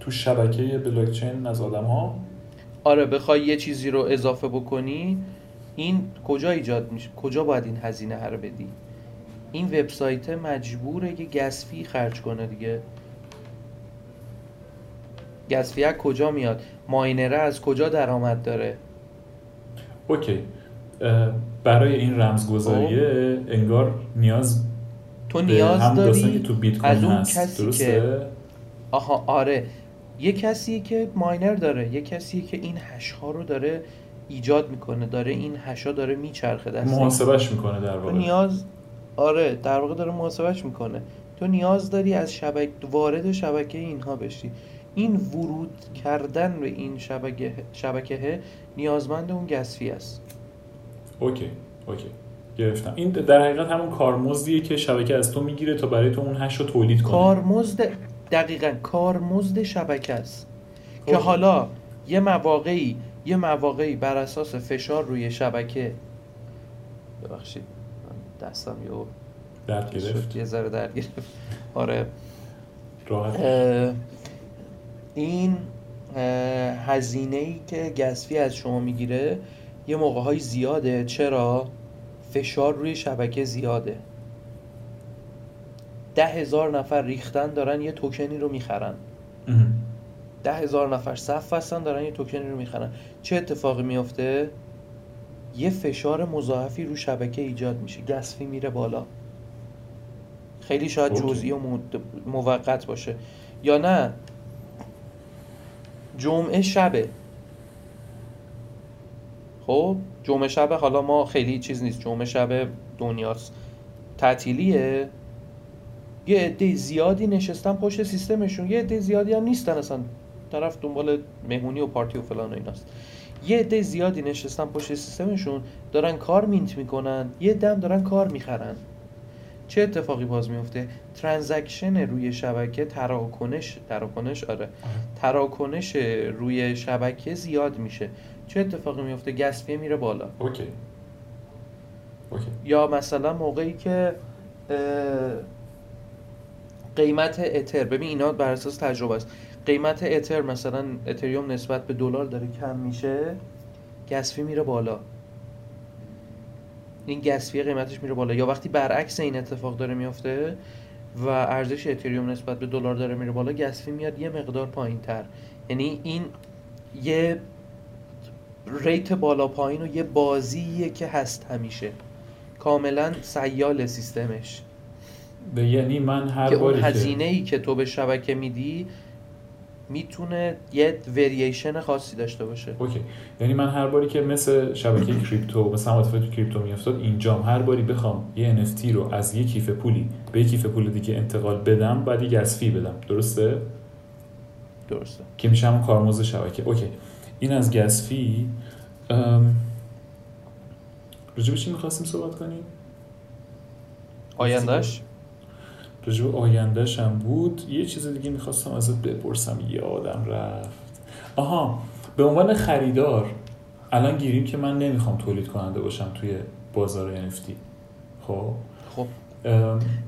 تو شبکه بلاکچین از آدم ها آره بخوای یه چیزی رو اضافه بکنی این کجا ایجاد میشه؟ کجا باید این هزینه رو بدی؟ این وبسایت مجبوره یه گسفی خرج کنه دیگه. گسفی از کجا میاد؟ ماینره از کجا درآمد داره؟ اوکی. برای این رمزگذاریه انگار نیاز تو نیاز داری؟ که تو بیت کوین از اون هست کسی درسته؟ که آها آره. یه کسی که ماینر داره یه کسی که این هش ها رو داره ایجاد می‌کنه داره این هش ها داره میچرخه دست. محاسبش می‌کنه در تو واقع. نیاز آره در واقع داره محاسبش می‌کنه. تو نیاز داری از شبکه وارد شبکه اینها بشی. این ورود کردن به این شبکه شبکه نیازمند اون gas fee است. okay okay. گرفتم. این در حقیقت همون کارمزدیه که شبکه از تو می‌گیره تا برای تو اون hash رو تولید کنه. کارمزد دقیقا کارمزد شبکه است. که okay. حالا یه مواقعی یه مواقعی بر اساس فشار روی شبکه ببخشید دستم یه درد گرفت. یه ذره درد گرفت. آره. راحت. اه، این هزینه ای که گسفی از شما می‌گیره یه موقع های زیاده. چرا؟ فشار روی شبکه زیاده. ده هزار نفر ریختن دارن یه توکنی رو می‌خرن. ده هزار نفر صف هستن دارن یه توکنی رو می‌خرن. چه اتفاقی میفته یه فشار مضاعفی رو شبکه ایجاد میشه. گسفی میره بالا. خیلی شاید. جزئی و موقت باشه. یا نه؟ جمعه شبه. خب جمعه شبه حالا ما خیلی چیز نیست. جمعه شبه دنیاست تعطیلیه. یه عده زیادی نشستن پشت سیستمشون. یه عده زیادی هم نیستن اصلا. طرف دنبال مهمونی و پارتی و فلان و ایناست. یه عده زیادی نشستن پشت سیستمشون. دارن کار mint می‌کنن. یه دم دارن کار می‌خرن. چه اتفاقی باز میفته؟ transaction روی شبکه تراکنش تراکنش آره. تراکنش روی شبکه زیاد میشه. چه اتفاقی میفته؟ gas fee ه میره بالا. okay. okay. یا مثلا موقعی که قیمت اتر ببین اینا بر اساس تجربه است. قیمت اتر مثلا اتریوم نسبت به دلار داره کم میشه گسفی میره بالا. این گسفی قیمتش میره بالا. یا وقتی برعکس این اتفاق داره میفته و ارزش اتریوم نسبت به دلار داره میره بالا گسفی میاد یه مقدار پایین تر یعنی این یه ریت بالا پایین و یه بازیه که هست همیشه. کاملا سیال سیستمش. یعنی من هر که اون هزینه ای که تو به شبکه میدی می‌تونه یه ورییشن خاصی داشته باشه. okay. یعنی من هر باری که مثل شبکه crypto مثلا متفاوت تو crypto میافتاد اینجام هر باری بخوام یه NFT رو از یه کیف پولی به یه کیف پول دیگه انتقال بدم بعد یه gas fee بدم. درسته؟ درسته. که میشه همون کارمزد شبکه. okay. این از gas fee ام... راجع به چی می‌خواستیم صحبت کنیم؟ آیندهش به آیندهش هم بود یه چیز دیگه می‌خواستم ازت بپرسم یادم رفت. آها به عنوان خریدار الان گیریم که من نمی‌خوام تولید کننده باشم توی بازار NFT خب؟ خب.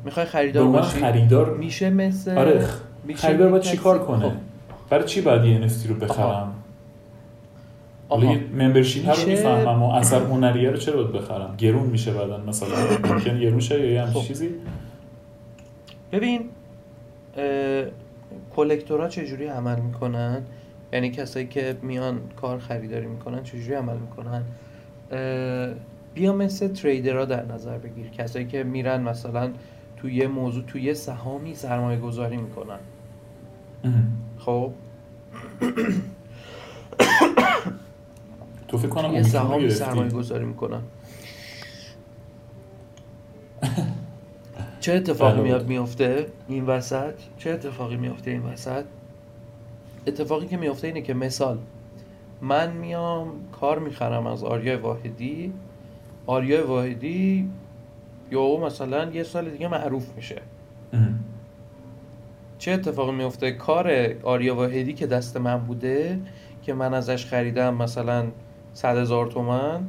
می‌خوای به خریدار عنوان باشی؟ خریدار میشه مثل آره میشه خریدار باید چیکار کنه خب. برای چی باید یه NFT رو بخرم؟ حالا آها. ممبرشیپ رو می‌فهمم و اثر هنریه رو چرا باید بخرم؟ گرون میشه بعدا مثلا ممکن گرون شه یا یه همچین خب. چیزی؟ ببین کلکتورها چجوری عمل می‌کنن؟ یعنی کسایی که میان کار خریداری می‌کنن چجوری عمل می‌کنن؟ بیا مثل تریدرها در نظر بگیر. کسایی که میرن مثلا توی یه موضوع توی یه سهامی سرمایه گذاری می‌کنن. خب؟ تو فکر کنم یه سهامی. سرمایه گذاری می‌کنن. چه اتفاقی بله. میاد میفته این وسط؟ چه اتفاقی میفته این وسط؟ اتفاقی که میفته اینه که مثال من میام کار می‌خرم از آریا واحدی. آریا واحدی یا مثلا یه سال دیگه معروف میشه. چه اتفاقی میفته؟ کار آریا واحدی که دست من بوده که من ازش خریدم مثلا صد هزار تومن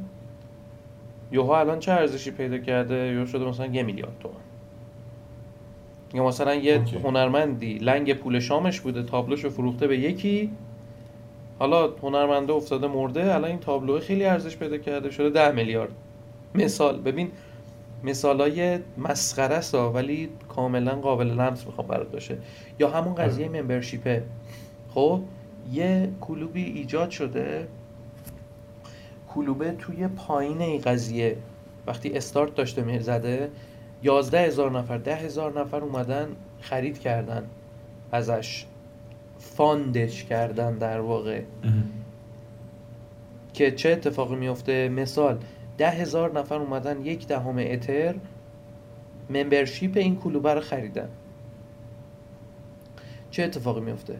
یوها الان چه ارزشی پیدا کرده؟ یا شده مثلا یه میلیارد تومن یا مثلا یه اوکی. هنرمندی لنگ پول شامش بوده تابلوشو فروخته به یکی. حالا هنرمنده افتاده مرده الان این تابلو خیلی ارزش پیدا کرده. شده ده میلیارد. مثال ببین مثالای مسخره است ولی کاملا قابل لمس می‌خوام برات باشه. یا همون قضیه ممبرشیپه. خب یه کلوبی ایجاد شده. کلوبه توی پایین این قضیه. وقتی استارت داشته می‌زده یازده هزار نفر ده هزار نفر اومدن خرید کردن ازش فاندش کردن در واقع. که چه اتفاقی میفته مثال ده هزار نفر اومدن یک دهم اتر ممبرشیپ این کلوبه رو خریدن. چه اتفاقی میفته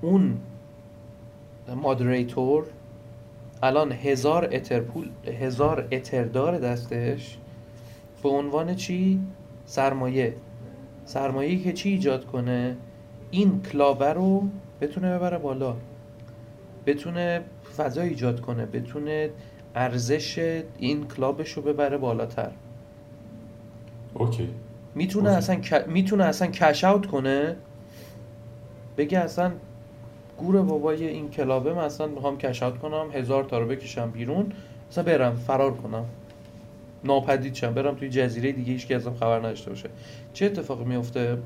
اون مادریتور الان هزار اتر پول هزار اتر داره دستش. به عنوان چی؟ سرمایه. سرمایه که چی ایجاد کنه؟ این کلابه رو بتونه ببره بالا. بتونه فضا ایجاد کنه. بتونه ارزش این club ش رو ببره بالاتر. okay. می‌تونه okay. اصلا ک- می‌تونه اصلا cash out کنه؟ بگه اصلا گور بابای این club ه من اصلا می‌خوام cash out کنم هزار تا رو بکشم بیرون اصلا برم فرار کنم. ناپدید شم برم توی جزیره دیگه هیچ ازم خبر نداشته باشه. چه اتفاقی میفته؟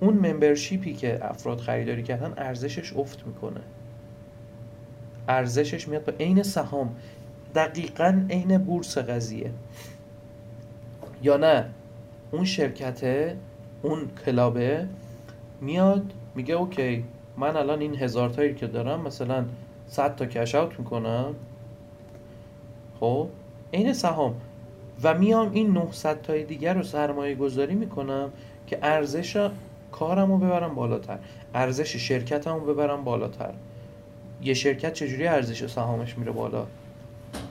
اون membership ی که افراد خریداری کردن ارزشش افت می‌کنه. ارزشش میاد به عین سهام. دقیقا عین بورس قضیه. یا نه اون شرکته اون کلابه میاد میگه اوکی من الان این هزار تایی که دارم مثلا 100 تا کش اوت می‌کنم. خب عین سهام. و میام این 900 تای دیگر رو سرمایه گذاری می‌کنم که ارزش کارم رو ببرم بالاتر ارزش شرکتم رو ببرم بالاتر. یه شرکت چجوری ارزش سهامش میره بالا؟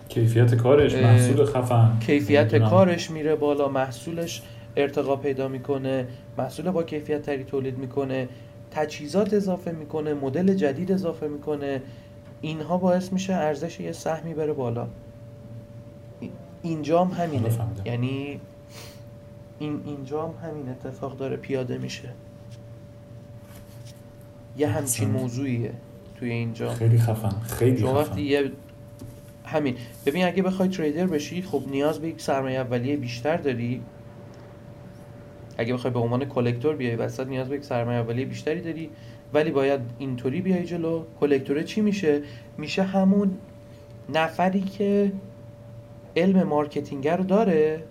کیفیت کارش محصول خفن. کیفیت نمی‌دونم. کارش میره بالا محصولش ارتقا پیدا می‌کنه محصول با کیفیت تری تولید می‌کنه تجهیزات اضافه می‌کنه مدل جدید اضافه می‌کنه. اینها باعث میشه ارزش یه سهمی بره بالا. ای- اینجا هم همینه. یعنی این اینجا هم همین اتفاق داره پیاده میشه. یه همچین. موضوعیه توی اینجا. خیلی خفن. خیلی شما خفن. وقتی یه همین. ببین اگه بخوای تریدر بشی خب نیاز به یک سرمایه اولیه بیشتر داری. اگه بخوای به عنوان کلکتور بیای وسط نیاز به یک سرمایه اولیه بیشتری داری. ولی باید اینطوری بیای جلو. کلکتوره چی میشه؟ میشه همون نفری که علم مارکتینگ رو داره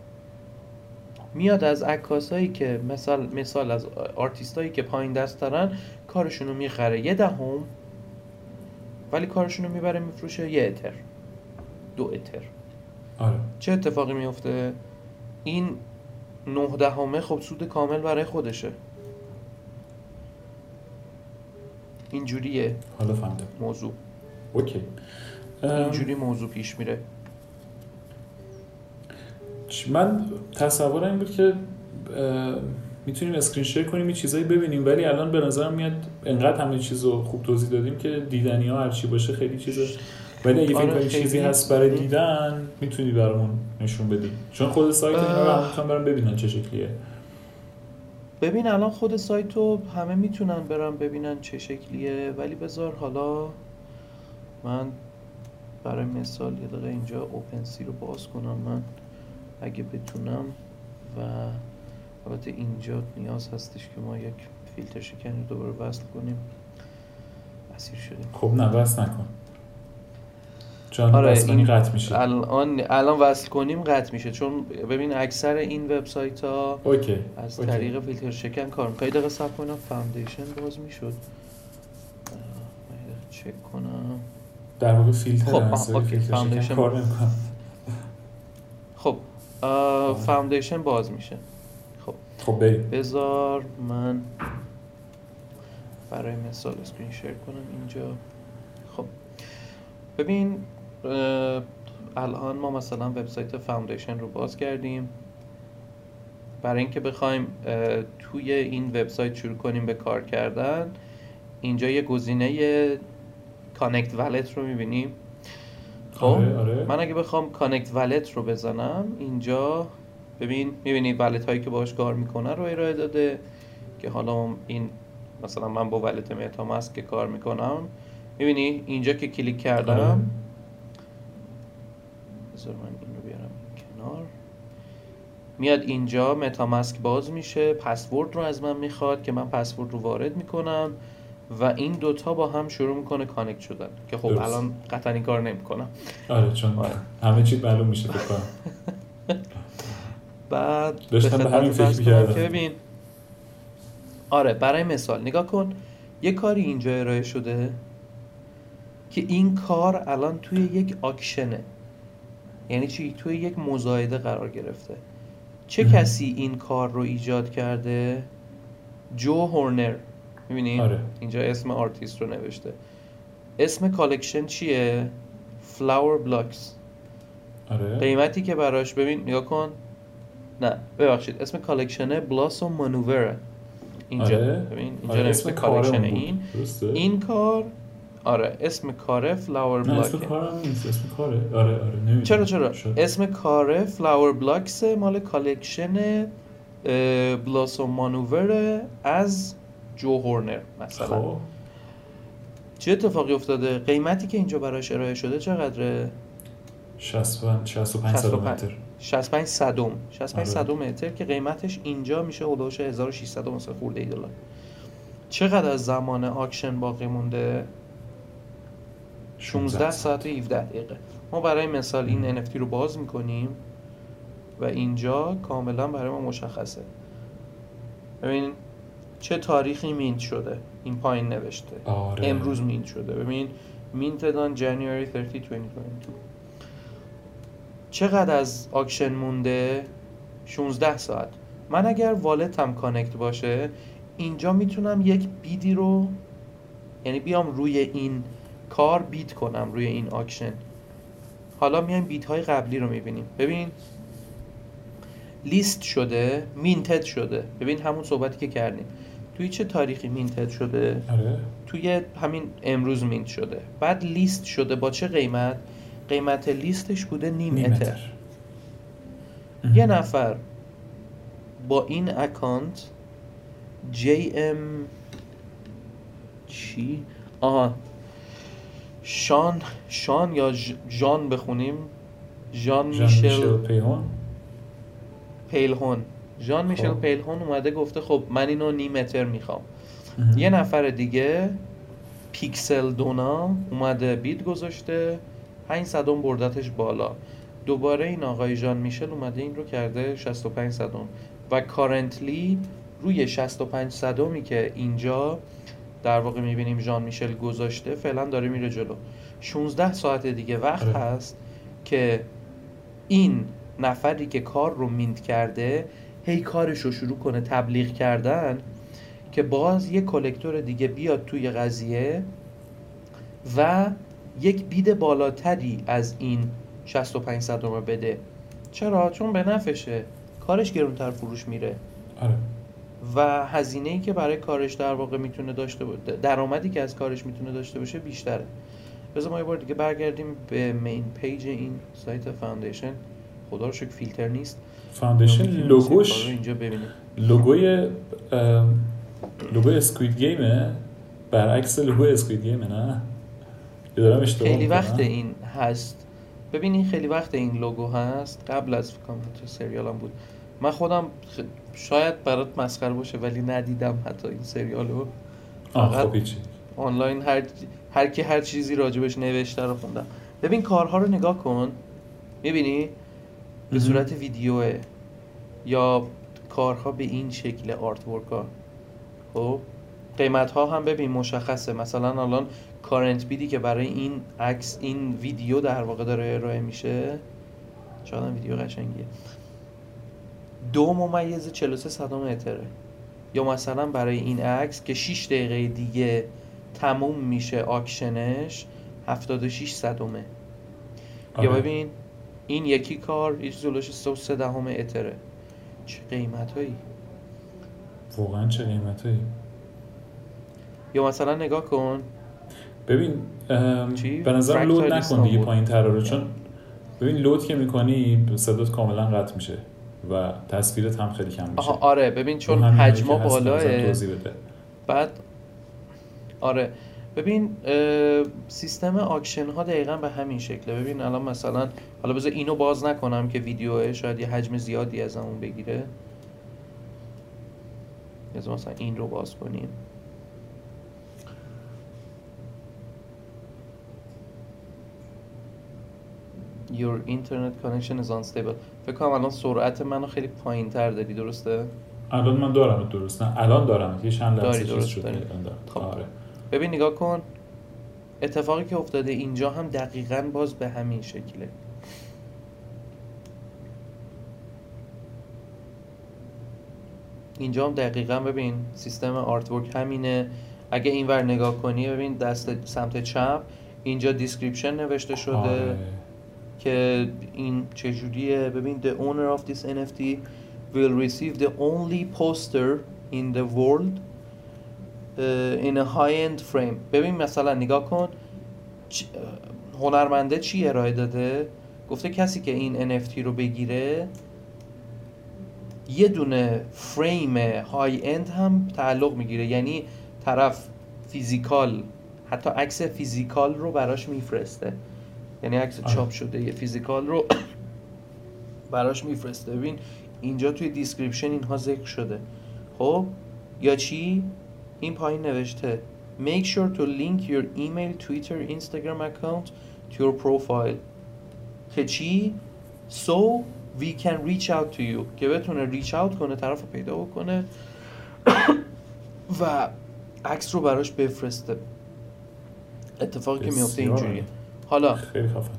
میاد از عکاسایی که مثال مثال از آرتیستایی که پایین دست دارن کارشون رو می‌خره یه دهم ولی کارشون رو می‌بره میفروشه یه اتر. دو اتر. آره. چه اتفاقی میفته؟ این نه دهمه خب سود کامل برای خودشه. اینجوریه حالا فهمیدم. موضوع. okay. اینجوری موضوع پیش میره. من تصورم این بود که می‌تونیم screen share کنیم یه چیزایی ببینیم. ولی الان به نظرم میاد انقدر همه چیز رو خوب توضیح دادیم که دیدنی ها هرچی باشه خیلی چیزه ولی اگه فکر آره، کنی. چیزی هست برای دیدن می‌تونی برامون نشون بدی. چون خود سایت اینا رو. هم برام ببینن چه شکلیه. ببین الان خود سایت رو همه می‌تونن برن ببینن چه شکلیه. ولی بذار حالا من برای مثال یه دقیقه اینجا OpenSea رو باز کنم. من اگه بتونم و البته اینجا نیاز هستش که ما یک فیلتر شکنی رو دوباره وصل کنیم. اسیر شدیم. خب نه وصل نکن. چون آره، این قطع میشه. الان الان وصل کنیم قطع میشه. چون ببین اکثر این وبسایت ها okay از okay. طریق فیلتر شکن کار می‌کنه دقیقه صبر کنم Foundation باز می‌شد. چک کنم. در واقع فیلتر خب، شکن Foundation. خب Foundation باز میشه. خب. خب بریم. بذار من برای مثال screen share کنم اینجا. خب. ببین الان ما مثلا وبسایت Foundation رو باز کردیم. برای اینکه بخوایم توی این وبسایت شروع کنیم به کار کردن اینجا یه گزینه connect wallet رو می‌بینیم. خب آره آره. من اگه بخوام connect wallet رو بزنم اینجا ببین می‌بینید wallet هایی که باش کار می‌کنه رو ارائه داده که حالا این مثلا من با wallet MetaMask که کار می‌کنم می‌بینی اینجا که کلیک آره. کردم بذار من این رو بیارم کنار. میاد اینجا MetaMask باز میشه پسورد رو از من می‌خواد که من پسورد رو وارد می‌کنم. و این دوتا با هم شروع می‌کنه کانکت شدن که خب درست. الان قطعا این کار نمی‌کنم آره چون آره. همه چی معلوم میشه فکر کنم بعد داشتم به همین فکر. که ببین آره برای مثال نگاه کن یه کاری اینجا ارائه شده که این کار الان توی یک آکشنه یعنی چی توی یک مزایده قرار گرفته چه. کسی این کار رو ایجاد کرده جو هورنر می‌بینی؟ آره. اینجا اسم آرتیست رو نوشته. اسم کالکشن چیه؟ فلاور بلاکس آره. قیمتی که براش ببین نگاه کن. نه ببخشید. اسم کالکشنه بلاسوم مانووره اینجا. آره. ببین اینجا آره، اسم کالکشن. این. درسته؟ این کار آره اسم کاره فلاور اسم بلاک کارم نیست. اسم کاره. آره آره نمی‌دونم. چرا چرا؟ شاید. اسم کاره فلاور بلاکس مال کالکشن بلاسوم مانوور از جو هورنر مثلا. خب. چه اتفاقی افتاده؟ قیمتی که اینجا براش ارائه شده چقدره؟ 65 65 65. کیلومتر 65 صدم. 65 آره. صدم متر که قیمتش اینجا میشه حدود 1600 مثلا خورده ای دلار. چقدر از زمان آکشن باقی مونده؟ 16 ساعت و 17 دقیقه. ما برای مثال این NFT رو باز می‌کنیم و اینجا کاملا برای ما مشخصه. ببین چه تاریخی mint شده. این پایین نوشته. آره. امروز mint شده. ببین minted on January 30, 2022 چقدر از auction مونده؟ 16 ساعت. من اگر wallet م connect باشه اینجا می‌تونم یک bid ی رو یعنی بیام روی این کار bid کنم روی این auction. حالا میایم بیت های قبلی رو می‌بینیم. ببین لیست شده مینتد شده. ببین همون صحبتی که کردیم. توی چه تاریخی مینتد شده؟ آره. توی همین امروز مینت شده. بعد لیست شده با چه قیمت؟ قیمت لیستش بوده نیم, نیم اتر. متر. یه نفر با این اکانت JM چی؟ آها. شان شان یا ژان بخونیم. ژان ژان میشل پیلهون. ژان میشل خب. پیلهون اومده گفته خب من اینو نیم متر می‌خوام. یه نفر دیگه پیکسل دونا اومده بیت گذاشته 5 صدم بردتش بالا دوباره این آقای ژان میشل اومده این رو کرده 65 صدم و کارنتلی روی 65 صدمی که اینجا در واقع می‌بینیم ژان میشل گذاشته فعلا داره میره جلو 16 ساعت دیگه وقت آره. هست که این نفری که کار رو مینت کرده هی کارش رو شروع کنه تبلیغ کردن که باز یک کلکتور دیگه بیاد توی قضیه و یک بید بالاتری از این 65 صدم رو بده. چرا؟ چون به نفعشه کارش گرونتر فروش میره. آره. و هزینه ای که برای کارش در واقع می‌تونه داشته باشه درآمدی که از کارش می‌تونه داشته باشه بیشتره. بذار ما یه بار دیگه برگردیم به main page این سایت Foundation خدا رو شکر فیلتر نیست. Foundation لوگوش اینجا ببینیم. لوگوی لوگوی Squid Game ه برعکس لوگوی Squid Game ه نه؟ خیلی؟ وقت این هست. ببین این خیلی وقت این لوگو هست. قبل از فکر کنم حتی سریالم بود. من خودم شاید برات مسخره باشه ولی ندیدم حتی این سریالو. فقط خب آنلاین هر هر کی هر چیزی راجبش نوشته رو خوندم. ببین کارها رو نگاه کن. می‌بینی؟ به. صورت ویدیوه. یا کارها به این شکل آرت ورک ها. خب؟ قیمت ها هم ببین مشخصه. مثلا الان کارنت بیدی که برای این عکس این ویدیو در واقع داره ارائه میشه شاید هم ویدیو قشنگیه. دو ممیز 43 صدام اتره. یا مثلا برای این عکس که 6 دقیقه دیگه تموم میشه آکشنش 76 صدمه. یا آره. ببین این یکی کار یه جلوش 3 دهم اتره. چه قیمت هایی واقعا چه قیمتایی؟ یا مثلا نگاه کن. ببین؟ به نظر لود نکن دیگه. پایین تر رو چون ببین لود که می‌کنی صدات کاملا قطع میشه و تصویرت هم خیلی کم میشه. آها آره ببین چون حجما بالاه بعد آره ببین سیستم آکشن ها دقیقا به همین شکله. ببین الان مثلا حالا بذار اینو باز نکنم که ویدیوه شاید یه حجم زیادی از اون بگیره. بذار مثلا این رو باز کنیم. Your internet connection is unstable. فکر کنم الان سرعت منو خیلی پایین تر داری درسته؟ الان من دارم درست نه الان دارم یه چند لحظه چیز شد. خب. آره. ببین نگاه کن اتفاقی که افتاده اینجا هم دقیقا باز به همین شکله. اینجا هم دقیقا ببین سیستم artwork همینه. اگه اینور نگاه کنی ببین دست سمت چپ اینجا description نوشته شده آره. که این چجوریه. ببین the owner of this NFT will receive the only poster in the world a high end frame. ببین مثلا نگاه کن هنرمنده چی ارائه داده؟ گفته کسی که این NFT رو بگیره یه دونه frame high end هم تعلق می‌گیره. یعنی طرف physical حتی عکس physical رو براش میفرسته. یعنی عکس. چاپ شده یه physical رو براش میفرسته. ببین اینجا توی description اینها ذکر شده. خب یا چی؟ این پایین نوشته make sure to link your email twitter instagram account to your profile. که چی? So we can reach out to you. که بتونه reach out کنه طرف رو پیدا بکنه و عکس رو براش بفرسته. اتفاقی که میفته. اینجوریه. حالا خیلی خفن.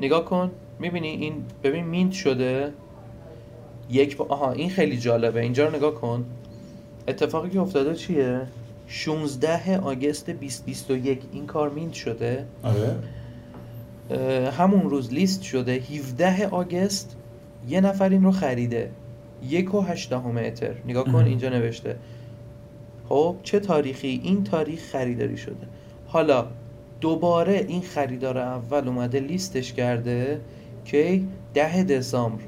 نگاه کن. می‌بینی این ببین مینت شده. یک با... آها این خیلی جالبه. اینجا رو نگاه کن. اتفاقی که افتاده چیه؟ 16 آگست 2021 این کار مینت شده؟ آره. همون روز لیست شده. 17 آگست یه نفر این رو خریده. یک و هشتهم اتر. نگاه کن. اینجا نوشته. خب چه تاریخی؟ این تاریخ خریداری شده. حالا دوباره این خریدار اول اومده لیستش کرده که ده دسامبر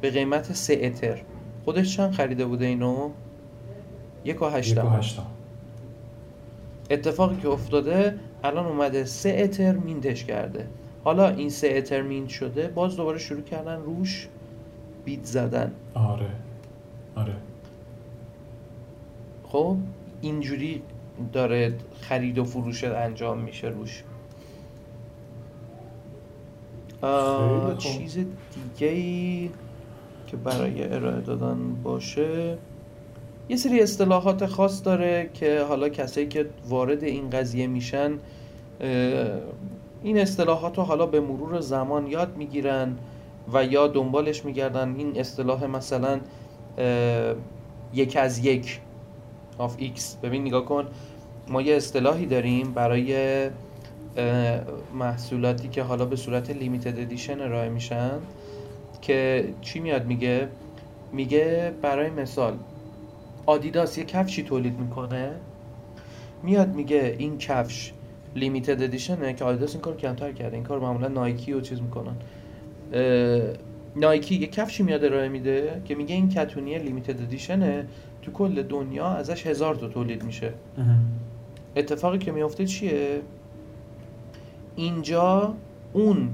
به قیمت سه اتر. خودش چند خریده بوده اینو؟ یک و هشتم اتفاقی که افتاده الان اومده سه اتر مینتش کرده. حالا این سه اتر مینت شده باز دوباره شروع کردن روش بیت زدن. آره. آره. خب اینجوری داره خرید و فروش انجام میشه روش. چیز دیگه ای که برای ارائه دادن باشه؟ یه سری اصطلاحات خاص داره که حالا کسایی که وارد این قضیه میشن این اصطلاحات رو حالا به مرور زمان یاد می‌گیرن و یا دنبالش میگردن. این اصطلاح مثلا یک از یک of x ببین نگاه کن. ما یه اصطلاحی داریم برای محصولاتی که حالا به صورت limited edition ارائه میشن که چی میاد میگه؟ میگه برای مثال آدیداس یه کفشی تولید می‌کنه؟ میاد میگه این کفش limited edition ه که آدیداس این کار کمتر کرده. این کار معمولا نایکی و چیز می‌کنن. نایکی یه کفشی میاد ارائه میده که میگه این کتونی لیمیتد ادیشنه تو کل دنیا ازش هزار تا تولید میشه. اتفاقی که میفته چیه؟ اینجا اون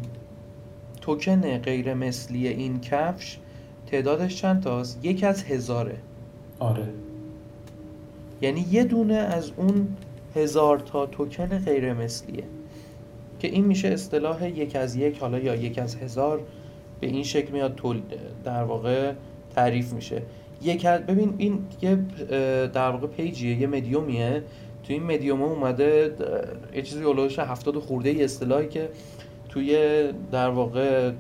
توکن غیر مثلی این کفش تعدادش چند تاست؟ یک از هزاره. آره. یعنی یه دونه از اون هزار تا توکن غیر مثلیه که این میشه اصطلاح یک از یک حالا یا یک از هزار به این شکل میاد تول در واقع تعریف میشه. یک ببین این یه در واقع پیجیه یه مدیومیه تو این مدیوم اومده یه چیزی اولوش هفتاد خورده ای اصطلاحی که توی در واقع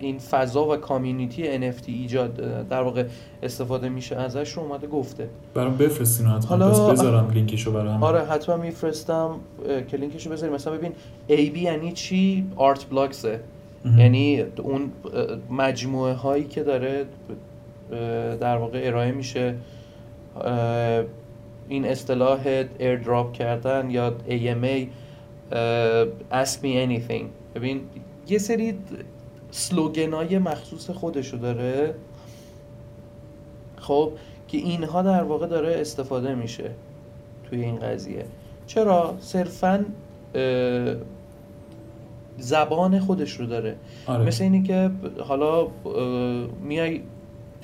این فضا و کامیونیتی NFT ایجاد در واقع استفاده میشه ازش رو اومده گفته. برام بفرستین حتما حالا- پس بذارم لینکشو برای هم آره حتما میفرستم که لینکشو بذاریم مثلا ببین AB یعنی چی؟ آرت بلاکسه یعنی اون مجموعه هایی که داره در واقع ارائه میشه. این اصطلاح ایردراپ کردن یا AMA Ask me anything. ببین یه سری سلوگن های مخصوص خودشو داره. خب که اینها در واقع داره استفاده میشه توی این قضیه. چرا؟ صرفا زبان خودش رو داره. آره. مثل اینی که حالا میای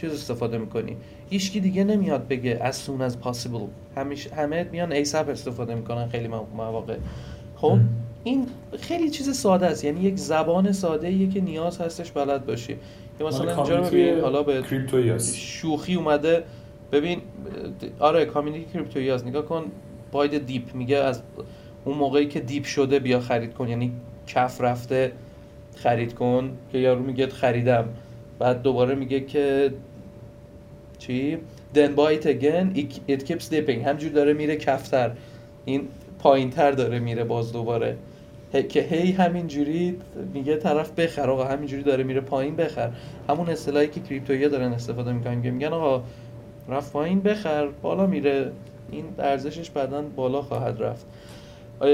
چیز استفاده می‌کنی. هیچکی دیگه نمیاد بگه as soon as possible. همیشه همه میان ایساب استفاده می‌کنن خیلی مو- مواقع. خب؟ ام. این خیلی چیز ساده است. یعنی یک زبان ساده ایه که نیاز هستش بلد باشی. یا مثلا مال اینجا رو حالا به شوخی اومده. ببین آره community کریپتویی هست. نگاه کن buy the dip. میگه از اون موقعی که dip شده بیا خرید کن. یعنی کف رفته خرید کن. که یارو میگه خریدم. بعد دوباره میگه که چی؟ Then buy it again. It, keeps dipping. همجور داره میره کفتر. این پایین تر داره میره باز دوباره. که هی همینجوری میگه طرف بخر آقا همینجوری داره میره پایین بخر. همون اصطلاحی که کریپتویی دارن استفاده می‌کنن که میگن آقا رفت پایین بخر بالا میره. این ارزشش بعدا بالا خواهد رفت. اه،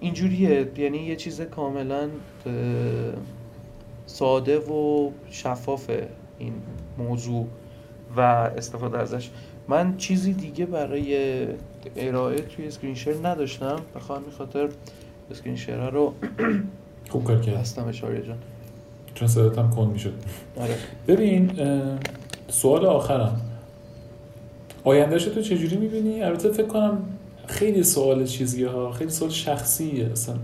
اینجوریه. یعنی یه چیز کاملا ساده و شفافه این موضوع و استفاده ازش. من چیزی دیگه برای ارائه توی اسکرین شیر نداشتم. به اسکرین شیر رو خوب کار کرد هستم اشاره جان چون صدات هم کند می‌شد آره ببین سوال آخرم آیندهش تو چجوری می‌بینی؟ البته فکر کنم خیلی سوال چیزیه ها. خیلی سوال شخصیه اصلا.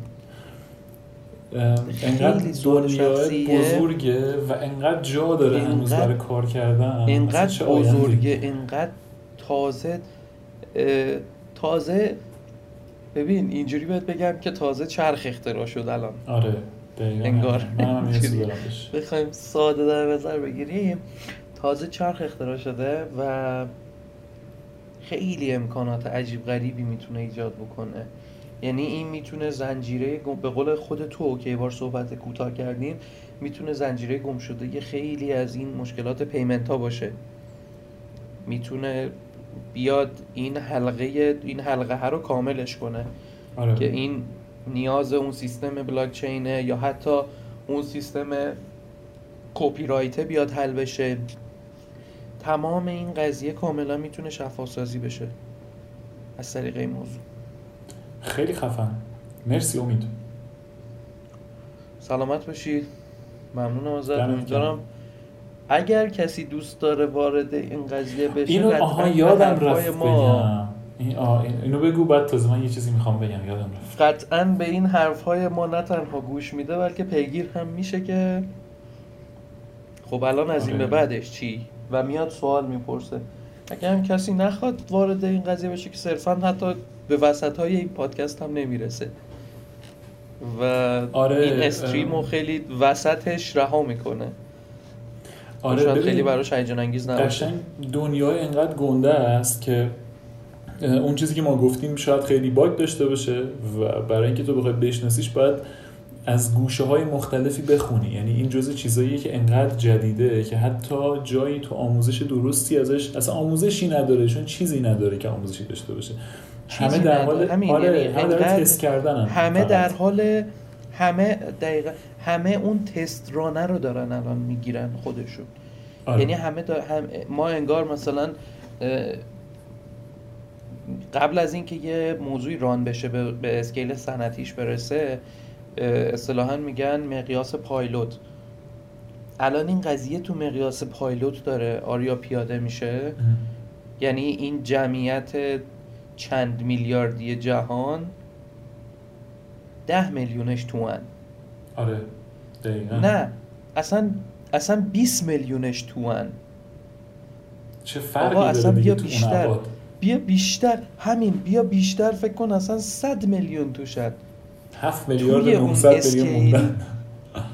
انقدر خیلی سوال دنیا شخصیه. بزرگه و انقدر جا داره هنوز انقدر- برای کار کردن. آینده‌ای؟ بزرگه اینقدر تازه تازه ببین اینجوری بهت بگم که تازه چرخ اختراع شد الان. آره دقیقاً. انگار. بخوایم ساده در نظر بگیریم. تازه چرخ اختراع شده و خیلی امکانات عجیب غریبی می‌تونه ایجاد بکنه. یعنی این می‌تونه زنجیره. به قول خود تو که یه بار صحبت کوتاه کردیم می‌تونه زنجیره گم شده یه خیلی از این مشکلات پیمنت ها باشه. می‌تونه بیاد این حلقه این حلقه ها رو کاملش کنه. آره. که این نیاز اون سیستم بلاک چینه یا حتی اون سیستم کپی رایته بیاد حل بشه. تمام این قضیه کاملا می‌تونه شفاف سازی بشه. از طریق این موضوع. خیلی خفن. مرسی امید. سلامت باشید ممنونم ازت. امیدوارم اگر کسی دوست داره وارد این قضیه بشه اینو آها یادم رفت ما این آه این- اینو بگو بعد تازه من یه چیزی می‌خوام بگم. یادم رفت. قطعا به این حرفهای ما نه تنها گوش میده بلکه پیگیر هم میشه که خب الان از این آره. به بعدش چی؟ و میاد سوال می‌پرسه. اگه هم کسی نخواد وارد این قضیه بشه که صرفا حتی به وسط های این پادکست هم نمی‌رسه. و آره، این استریم رو. خیلی وسطش رها می‌کنه. آره شاید خیلی براش هیجان انگیز نباشه. قشنگ دنیای انقدر گنده است که اون چیزی که ما گفتیم شاید خیلی باگ داشته باشه و برای اینکه تو بخوای بشناسیش باید از گوشه های مختلفی بخونی. یعنی این جزء چیزاییه که انقدر جدیده که حتی جایی تو آموزش درستی ازش اصلا آموزشی نداره چون چیزی نداره که آموزشی داشته باشه. چیزی همه در. حال همین، آره یعنی همه در کردن همه در حال همه دقیقا همه اون تست رانه رو دارن الان می‌گیرن خودشون. آره. یعنی همه دار هم ما انگار مثلا قبل از اینکه یه موضوعی ران بشه به, به اسکیل صنعتیش برسه اصطلاحا میگن مقیاس پایلوت. الان این قضیه تو مقیاس پایلوت داره. آریا پیاده میشه. یعنی این جمعیت چند میلیاردی جهان ده میلیونش توان. آره دقیقا. نه اصلا اصلا 20 میلیونش توان. چه فرقی داره اصلا بیا تو بیشتر. بیا بیشتر. همین بیا بیشتر فکر کن اصلا 100 میلیون توشد. هفت میلیارد توی و اون 900 میلیون موندن.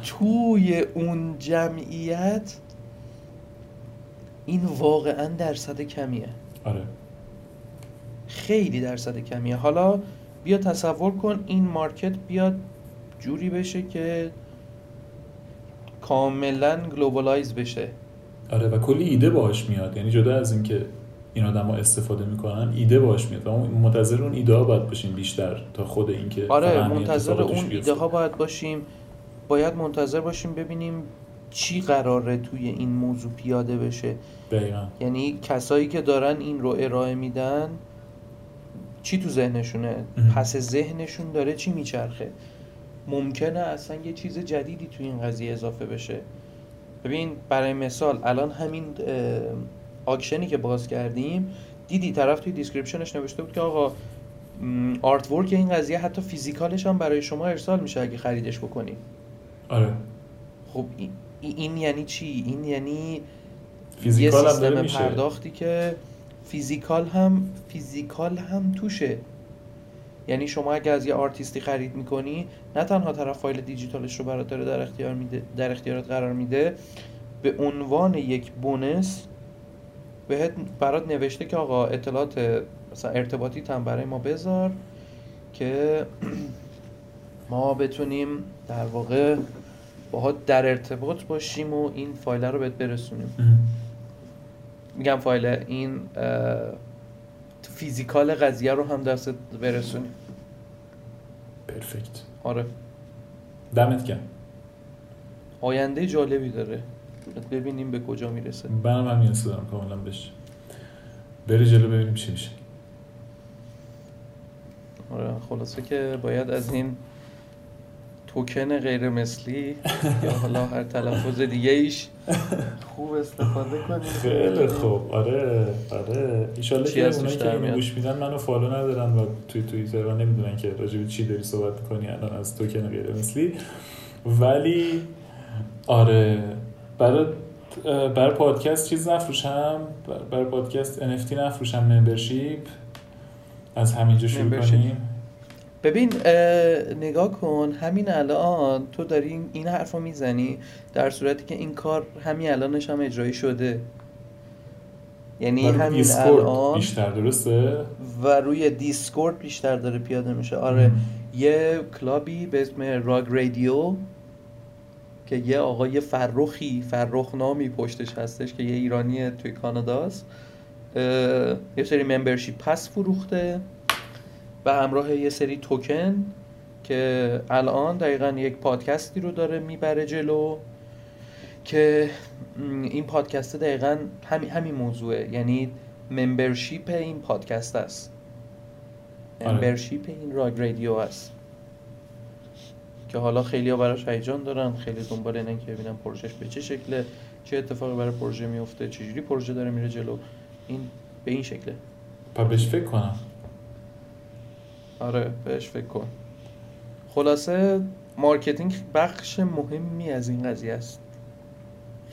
توی اون جمعیت این واقعا درصد کمیه. آره. خیلی درصد کمیه. حالا بیا تصور کن این market بیاد جوری بشه که کاملا globalize بشه. آره و کلی ایده باهاش میاد. یعنی جدا از اینکه این آدما استفاده می‌کنن ایده باهاش میاد. و ما منتظر اون ایده ها باید باشیم بیشتر تا خود اینکه آره فقط همین منتظر اون. ایده ها باید باشیم. باید منتظر باشیم ببینیم چی قراره توی این موضوع پیاده بشه. دقیقا. یعنی کسایی که دارن این رو ارائه میدن چی تو ذهنشونه؟ اه. پس ذهنشون داره چی میچرخه؟ ممکنه اصلا یه چیز جدیدی تو این قضیه اضافه بشه. ببین برای مثال الان همین auction ی که باز کردیم دیدی طرف توی description ش نوشته بود که آقا artwork این قضیه حتی physical ش هم برای شما ارسال میشه اگه خریدش بکنی. آره. خب این, این یعنی چی؟ این یعنی یه physical داره سیستم پرداختی که physical هم physical هم توشه. یعنی شما اگه از یه آرتیستی خرید می‌کنی نه تنها طرف فایل دیجیتالش رو برات داره در اختیار میده در اختیارت قرار میده به عنوان یک bonus بهت برات نوشته که آقا اطلاعات مثلا ارتباطی هم برای ما بذار که ما بتونیم در واقع باهات در ارتباط باشیم و این فایل رو بهت برسونیم. میگم فایل این فیزیکال قضیه رو هم دستت برسونی پرفکت. آره. دمت گرم. آینده جالبی داره. ببینیم به کجا می‌رسه. منم هم نیاز دارم کاملا بشه. بری جلو ببینیم چی میشه. آره خلاصه که باید از این توکن غیر مثلی یا حالا هر تلفظ دیگه ایش خوب استفاده کنیم. خیلی خوب. آره آره. ایشالله که اونایی که اینو؟ گوش میدن منو فالو ندارن و توی توییتر و نمی‌دونن که راجع به چی داری صحبت می‌کنی الان از توکن غیر مثلی. ولی آره برای برای پادکست چیز نفروشم. برای پادکست NFT نفروشم ممبرشیپ از همینجا شروع. کنیم. ببین اه، نگاه کن همین الان تو داری این- حرف رو می‌زنی در صورتی که این کار همین الانش هم اجرایی شده. یعنی همین الان بیشتر درسته؟ و روی دیسکورد بیشتر داره پیاده میشه. آره مم. یه club ی به اسم Rug Radio که یه آقای فرخی فرخ نامی پشتش هستش که یه ایرانی توی کاناداست یه سری membership pass فروخته. به همراه یه سری توکن که الان دقیقا یک پادکستی رو داره می‌بره جلو که این پادکست دقیقا همین همین موضوعه. یعنی membership این پادکست است. آره. membership این Rug Radio است. که حالا خیلی ها براش هیجان دارن خیلی دنبال اینن که ببینن پروژهش به چه شکله چه اتفاقی برای پروژه میفته چجوری پروژه داره میره جلو. این به این شکله. باید بهش فکر کنم. آره بهش فکر کن. خلاصه مارکتینگ بخش مهمی از این قضیه است.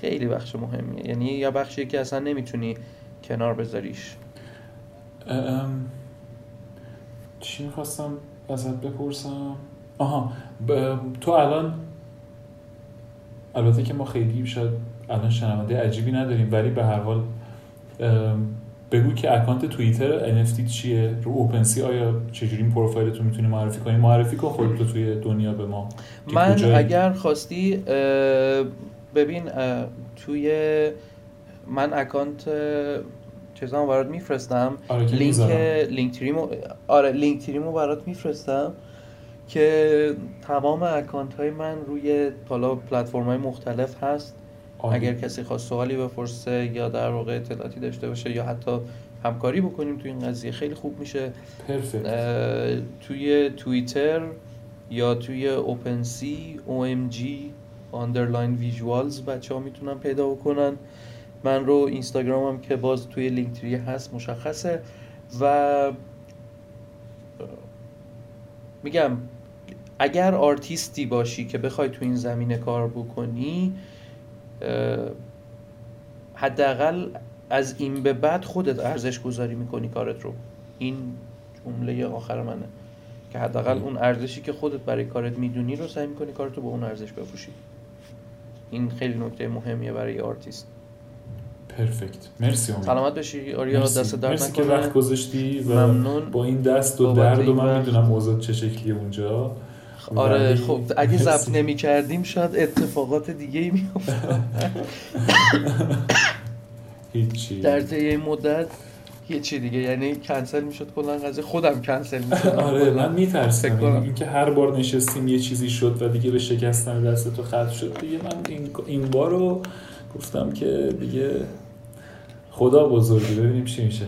خیلی بخش مهمیه. یعنی یا بخشی که اصلا نمی‌تونی کنار بذاریش. ام، چی می‌خواستم ازت بپرسم؟ آها ب- تو الان البته که ما خیلی شاید الان شنونده عجیبی نداریم ولی به هر حال بگو که اکانت توییتر NFT چیه؟ رو اوپنسی آیا چجوری این پروفایلتو می‌تونی معرفی کنی؟ معرفی کن خودتو توی دنیا به ما. من؟ اگر خواستی ببین توی من اکانت اه، چیزامو برات میفرستم. آره لینک. Linktree مو آره Linktree مو برات میفرستم که تمام اکانت های من روی حالا پلتفرم های مختلف هست. عالی. اگر کسی خواست سوالی بپرسه یا در واقع اطلاعاتی داشته باشه یا حتی همکاری بکنیم توی این قضیه خیلی خوب میشه. توی توییتر یا توی OpenSea OMG underline visuals بچه ها می‌تونن پیدا بکنن. من رو اینستاگرامم که باز توی Linktree هست مشخصه. و میگم اگر آرتیستی باشی که بخوای تو این زمینه کار بکنی حداقل از این به بعد خودت ارزش گذاری می‌کنی کارت رو. این جمله آخر منه. که حداقل اون ارزشی که خودت برای کارت می‌دونی رو سعی می‌کنی کارت رو به اون ارزش بفروشی این خیلی نکته مهمیه برای artist. Perfect. مرسی امید. سلامت باشی آریا مرسی. دست درد مرسی که وقت گذاشتی و ممنون. با این دست و درد و من. می‌دونم اوضاع چه شکلیه اونجا. آره خب اگه ضبط. نمی کردیم شاید اتفاقات دیگه ای میافتاد. هیچی. در طی مدت یه چی دیگه یعنی کنسل می‌شد کلا قضیه. خودم کنسل می‌شدم آره من میترسم. اینکه هر بار نشستیم یه چیزی شد و دیگه به شکستن دست تو ختم شد دیگه من این, این بار رو گفتم که دیگه خدا بزرگی ببینیم چی میشه.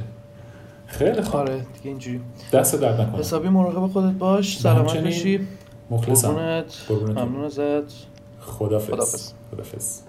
خیلی خوب. آره دیگه اینجوری. دست درد نکنه. حسابی مراقب خودت باش. سلامت باشی. مخلصم. قربونت. ممنون ازت. خدافز خداحافظ. خدافز